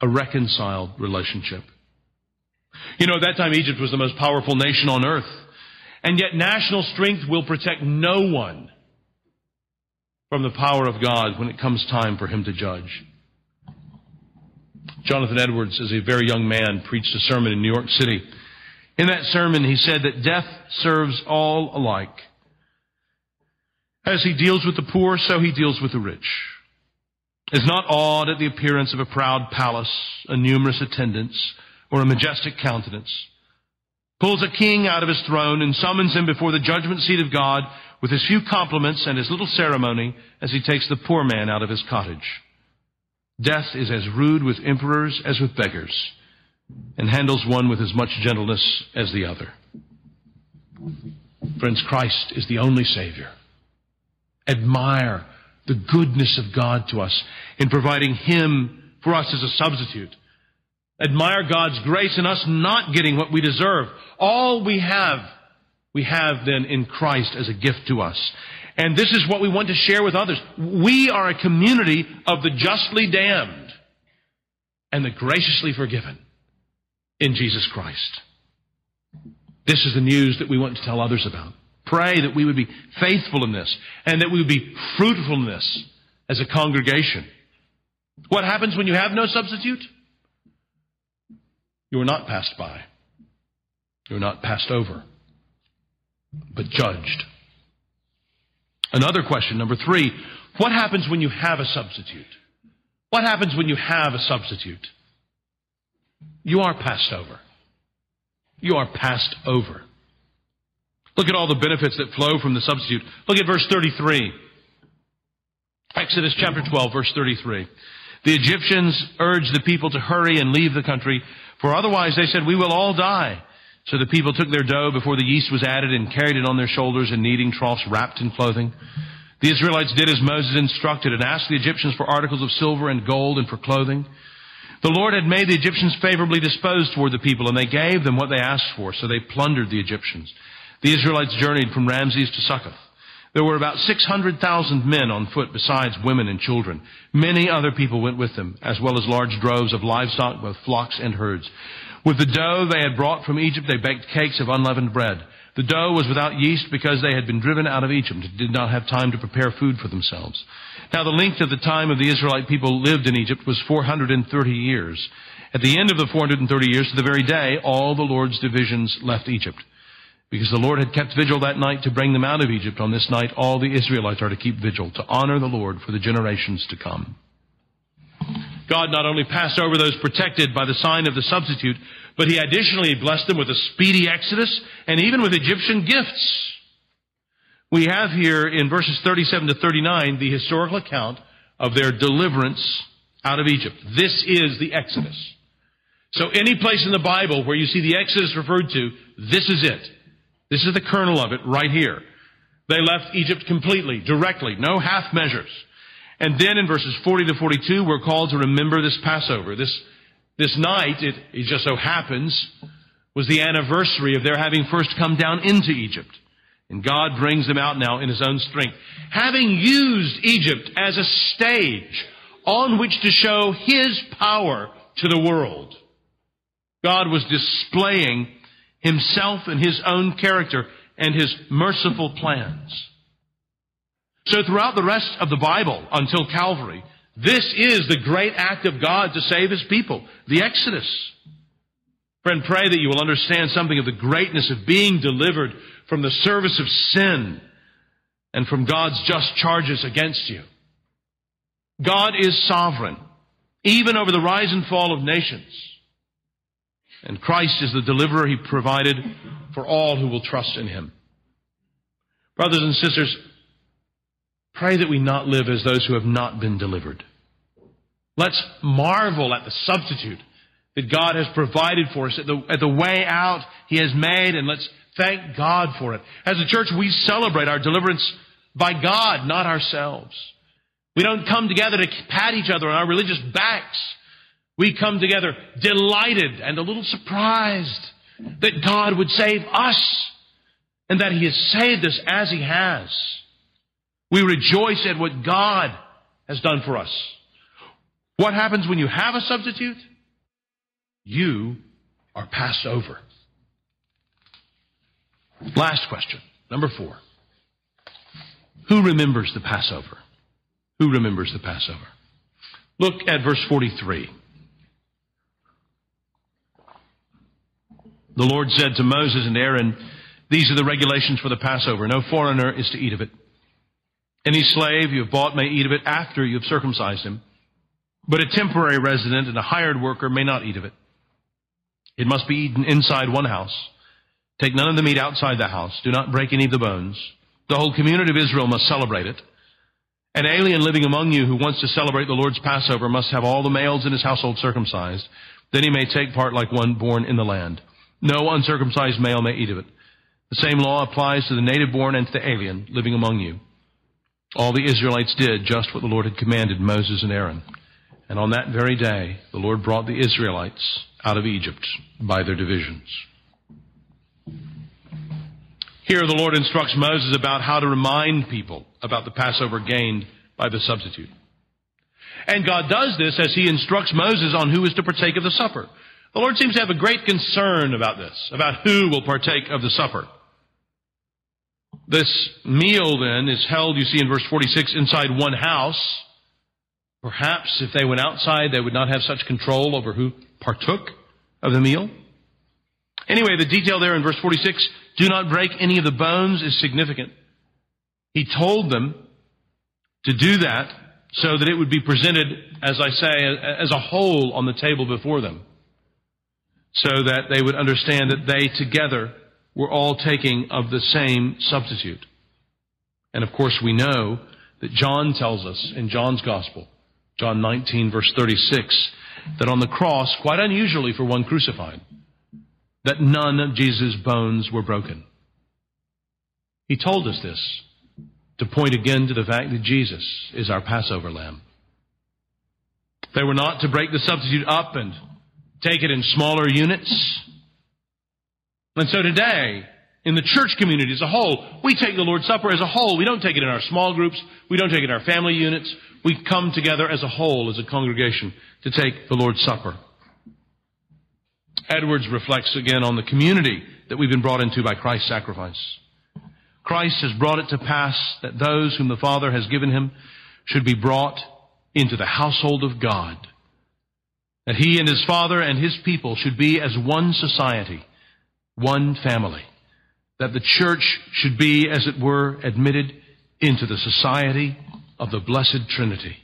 a reconciled relationship. You know, at that time, Egypt was the most powerful nation on earth. And yet, national strength will protect no one from the power of God when it comes time for him to judge. Jonathan Edwards, as a very young man, preached a sermon in New York City. In that sermon, he said that death serves all alike. As he deals with the poor, so he deals with the rich. Is not awed at the appearance of a proud palace, a numerous attendance, or a majestic countenance. Pulls a king out of his throne and summons him before the judgment seat of God with as few compliments and as little ceremony as he takes the poor man out of his cottage. Death is as rude with emperors as with beggars, and handles one with as much gentleness as the other. Friends, Christ is the only Savior. Admire the goodness of God to us in providing Him for us as a substitute. Admire God's grace in us not getting what we deserve. All we have, we have then in Christ as a gift to us. And this is what we want to share with others. We are a community of the justly damned and the graciously forgiven in Jesus Christ. This is the news that we want to tell others about. Pray that we would be faithful in this and that we would be fruitful in this as a congregation. What happens when you have no substitute? You are not passed by. You are not passed over, but judged. Another question, number three. What happens when you have a substitute? What happens when you have a substitute? You are passed over. You are passed over. Look at all the benefits that flow from the substitute. Look at verse 33. Exodus chapter 12, verse 33. The Egyptians urged the people to hurry and leave the country, for otherwise they said, we will all die. So the people took their dough before the yeast was added and carried it on their shoulders in kneading troughs wrapped in clothing. The Israelites did as Moses instructed and asked the Egyptians for articles of silver and gold and for clothing. The Lord had made the Egyptians favorably disposed toward the people and they gave them what they asked for, so they plundered the Egyptians. The Israelites journeyed from Ramses to Succoth. There were about 600,000 men on foot besides women and children. Many other people went with them, as well as large droves of livestock, both flocks and herds. With the dough they had brought from Egypt, they baked cakes of unleavened bread. The dough was without yeast because they had been driven out of Egypt and did not have time to prepare food for themselves. Now the length of the time of the Israelite people lived in Egypt was 430 years. At the end of the 430 years, to the very day, all the Lord's divisions left Egypt. Because the Lord had kept vigil that night to bring them out of Egypt, on this night all the Israelites are to keep vigil, to honor the Lord for the generations to come. God not only passed over those protected by the sign of the substitute, but he additionally blessed them with a speedy exodus and even with Egyptian gifts. We have here in verses 37 to 39 the historical account of their deliverance out of Egypt. This is the Exodus. So any place in the Bible where you see the Exodus referred to, this is it. This is the kernel of it right here. They left Egypt completely, directly, no half measures. And then in verses 40 to 42, we're called to remember this Passover. This, this night, it, it just so happens, was the anniversary of their having first come down into Egypt. And God brings them out now in His own strength. Having used Egypt as a stage on which to show His power to the world, God was displaying Himself and His own character and His merciful plans. So throughout the rest of the Bible until Calvary, this is the great act of God to save His people, the Exodus. Friend, pray that you will understand something of the greatness of being delivered from the service of sin and from God's just charges against you. God is sovereign, even over the rise and fall of nations. And Christ is the deliverer he provided for all who will trust in him. Brothers and sisters, Pray that we not live as those who have not been delivered. Let's marvel at the substitute that God has provided for us, at the, at the way out He has made, and let's thank God for it. As a church, we celebrate our deliverance by God, not ourselves. We don't come together to pat each other on our religious backs. We come together delighted and a little surprised that God would save us and that He has saved us as He has. We rejoice at what God has done for us. What happens when you have a substitute? You are passed over. Last question, number four. Who remembers the Passover? Who remembers the Passover? Look at verse 43. The Lord said to Moses and Aaron, These are the regulations for the Passover. No foreigner is to eat of it. Any slave you have bought may eat of it after you have circumcised him, but a temporary resident and a hired worker may not eat of it. It must be eaten inside one house. Take none of the meat outside the house. Do not break any of the bones. The whole community of Israel must celebrate it. An alien living among you who wants to celebrate the Lord's Passover must have all the males in his household circumcised. Then he may take part like one born in the land. No uncircumcised male may eat of it. The same law applies to the native born and to the alien living among you. All the Israelites did just what the Lord had commanded Moses and Aaron. And on that very day, the Lord brought the Israelites out of Egypt by their divisions. Here the Lord instructs Moses about how to remind people about the Passover gained by the substitute. And God does this as he instructs Moses on who is to partake of the supper. The Lord seems to have a great concern about this, about who will partake of the supper. This meal then is held, you see in verse 46, inside one house. Perhaps if they went outside, they would not have such control over who partook of the meal. Anyway, the detail there in verse 46, do not break any of the bones, is significant. He told them to do that so that it would be presented, as I say, as a whole on the table before them so that they would understand that they together were all taking of the same substitute. And of course, we know that John tells us in John's Gospel, John 19, verse 36, that on the cross, quite unusually for one crucified, that none of Jesus' bones were broken. He told us this to point again to the fact that Jesus is our Passover lamb. They were not to break the substitute up and take it in smaller units. And so today, in the church community as a whole, we take the Lord's Supper as a whole. We don't take it in our small groups. We don't take it in our family units. We come together as a whole, as a congregation, to take the Lord's Supper. Edwards reflects again on the community that we've been brought into by Christ's sacrifice. Christ has brought it to pass that those whom the Father has given him should be brought into the household of God that he and his father and his people should be as one society, one family. That the church should be, as it were, admitted into the society of the Blessed Trinity.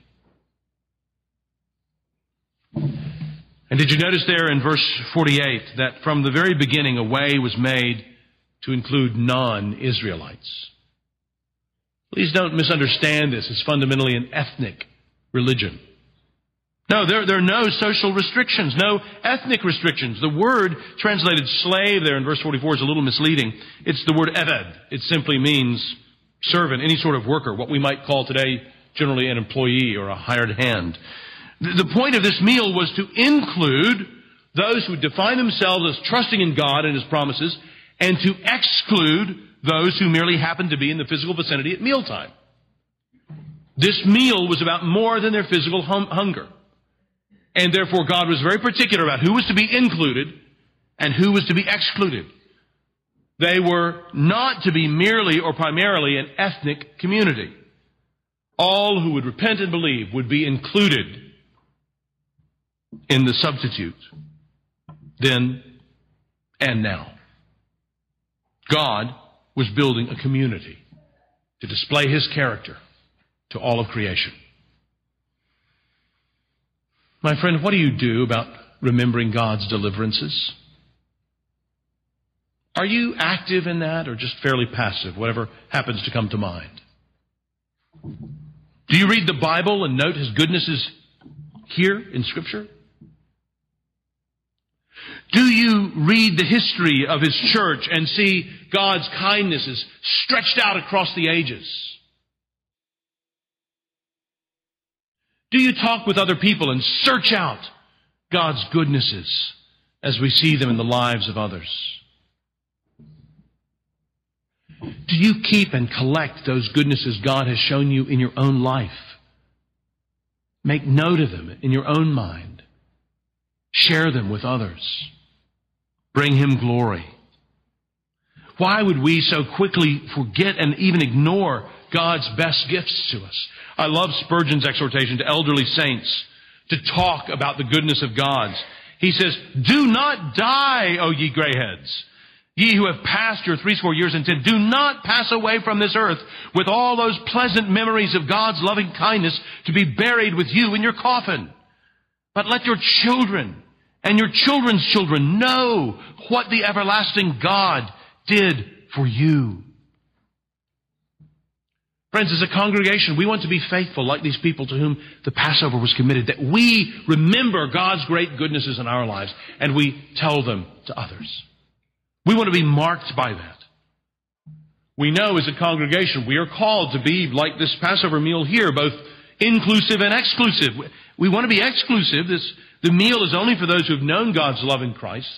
And did you notice there in verse 48 that from the very beginning a way was made to include non-Israelites? Please don't misunderstand this It's fundamentally an ethnic religion. No, there, there are no social restrictions, no ethnic restrictions. The word translated slave there in verse 44 is a little misleading. It's the word eved. It simply means servant, any sort of worker, what we might call today generally an employee or a hired hand. The point of this meal was to include those who define themselves as trusting in God and His promises and to exclude those who merely happen to be in the physical vicinity at mealtime. This meal was about more than their physical hum- hunger. And therefore, God was very particular about who was to be included and who was to be excluded. They were not to be merely or primarily an ethnic community. All who would repent and believe would be included in the substitute then and now. God was building a community to display his character to all of creation. My friend, what do you do about remembering God's deliverances? Are you active in that or just fairly passive, whatever happens to come to mind? Do you read the Bible and note His goodness is here in Scripture? Do you read the history of His church and see God's kindnesses stretched out across the ages? Do you talk with other people and search out God's goodnesses as we see them in the lives of others? Do you keep and collect those goodnesses God has shown you in your own life? Make note of them in your own mind. Share them with others. Bring Him glory. Why would we so quickly forget and even ignore God's best gifts to us? I love Spurgeon's exhortation to elderly saints to talk about the goodness of God's. He says, Do not die, O ye grayheads. Ye who have passed your threescore years in ten, do not pass away from this earth with all those pleasant memories of God's loving kindness to be buried with you in your coffin. But let your children and your children's children know what the everlasting God did for you. Friends, as a congregation, we want to be faithful like these people to whom the Passover was committed, that we remember God's great goodnesses in our lives and we tell them to others. We want to be marked by that. We know as a congregation we are called to be like this Passover meal here, both inclusive and exclusive. We want to be exclusive. This, the meal is only for those who have known God's love in Christ.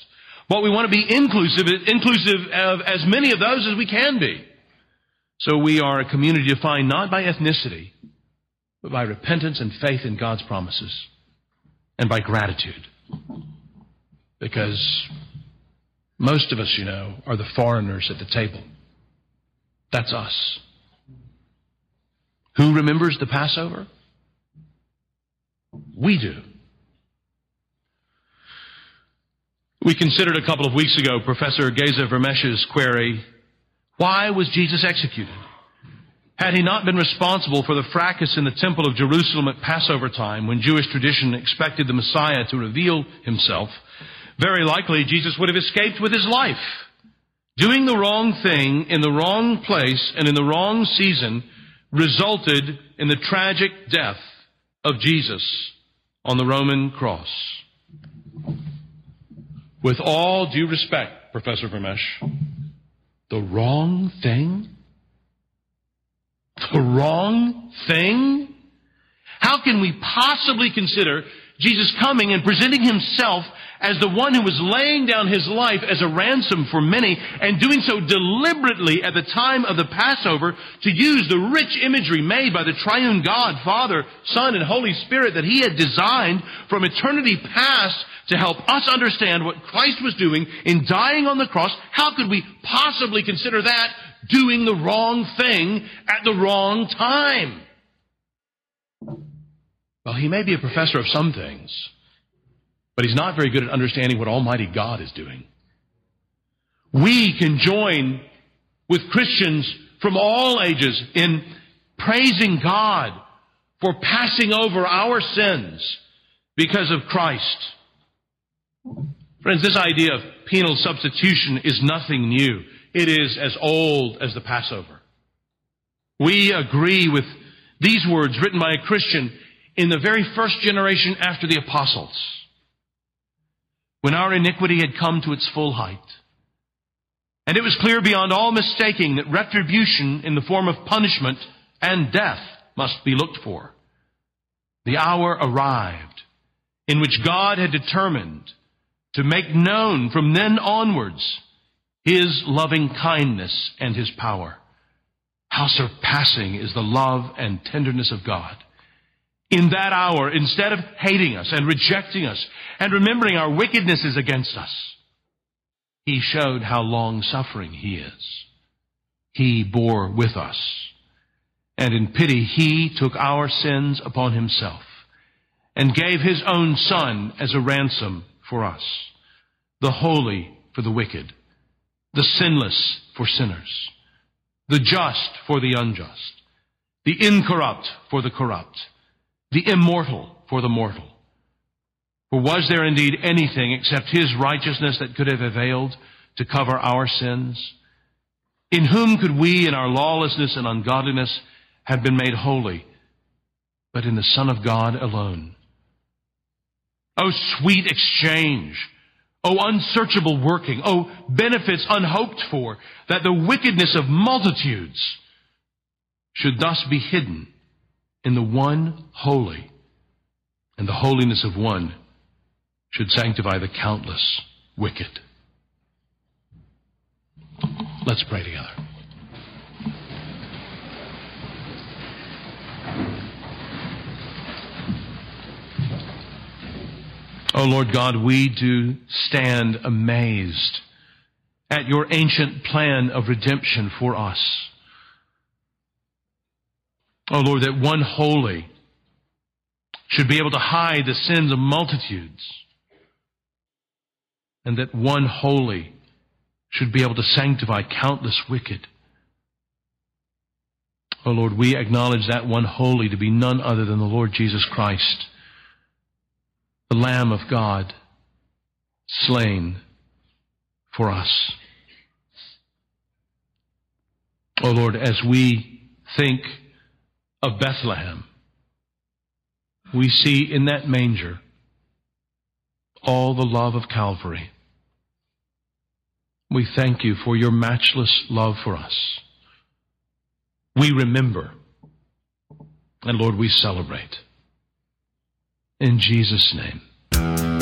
But we want to be inclusive, inclusive of as many of those as we can be. So we are a community defined not by ethnicity, but by repentance and faith in God's promises and by gratitude. Because most of us, you know, are the foreigners at the table. That's us. Who remembers the Passover? We do. We considered a couple of weeks ago Professor Geza Vermes's query, why was Jesus executed? Had he not been responsible for the fracas in the temple of Jerusalem at Passover time when Jewish tradition expected the Messiah to reveal himself, very likely Jesus would have escaped with his life. Doing the wrong thing in the wrong place and in the wrong season resulted in the tragic death of Jesus on the Roman cross. With all due respect, Professor Vermes, the wrong thing? The wrong thing? How can we possibly consider Jesus coming and presenting himself as the one who was laying down his life as a ransom for many and doing so deliberately at the time of the Passover to use the rich imagery made by the triune God, Father, Son, and Holy Spirit that he had designed from eternity past to help us understand what Christ was doing in dying on the cross. How could we possibly consider that doing the wrong thing at the wrong time? Well, he may be a professor of some things, but he's not very good at understanding what Almighty God is doing. We can join with Christians from all ages in praising God for passing over our sins because of Christ. Friends, this idea of penal substitution is nothing new. It is as old as the Passover. We agree with these words written by a Christian in the very first generation after the apostles when our iniquity had come to its full height. And it was clear beyond all mistaking that retribution in the form of punishment and death must be looked for. The hour arrived in which God had determined to make known from then onwards His loving kindness and His power. How surpassing is the love and tenderness of God in that hour, instead of hating us and rejecting us and remembering our wickednesses against us, he showed how long suffering he is. He bore with us. And in pity, he took our sins upon himself and gave his own son as a ransom for us. The holy for the wicked, the sinless for sinners, the just for the unjust, the incorrupt for the corrupt the immortal for the mortal. For was there indeed anything except his righteousness that could have availed to cover our sins? In whom could we in our lawlessness and ungodliness have been made holy, but in the Son of God alone? Oh, sweet exchange! Oh, unsearchable working! Oh, benefits unhoped for, that the wickedness of multitudes should thus be hidden in the one holy, and the holiness of one should sanctify the countless wicked. Let's pray together. Oh Lord God, we do stand amazed at your ancient plan of redemption for us. Oh Lord, that one holy should be able to hide the sins of multitudes, and that one holy should be able to sanctify countless wicked. Oh Lord, we acknowledge that one holy to be none other than the Lord Jesus Christ the Lamb of God slain for us. Oh Lord, as we think of Bethlehem, we see in that manger all the love of Calvary. We thank you for your matchless love for us. We remember, and Lord, we celebrate in Jesus' name.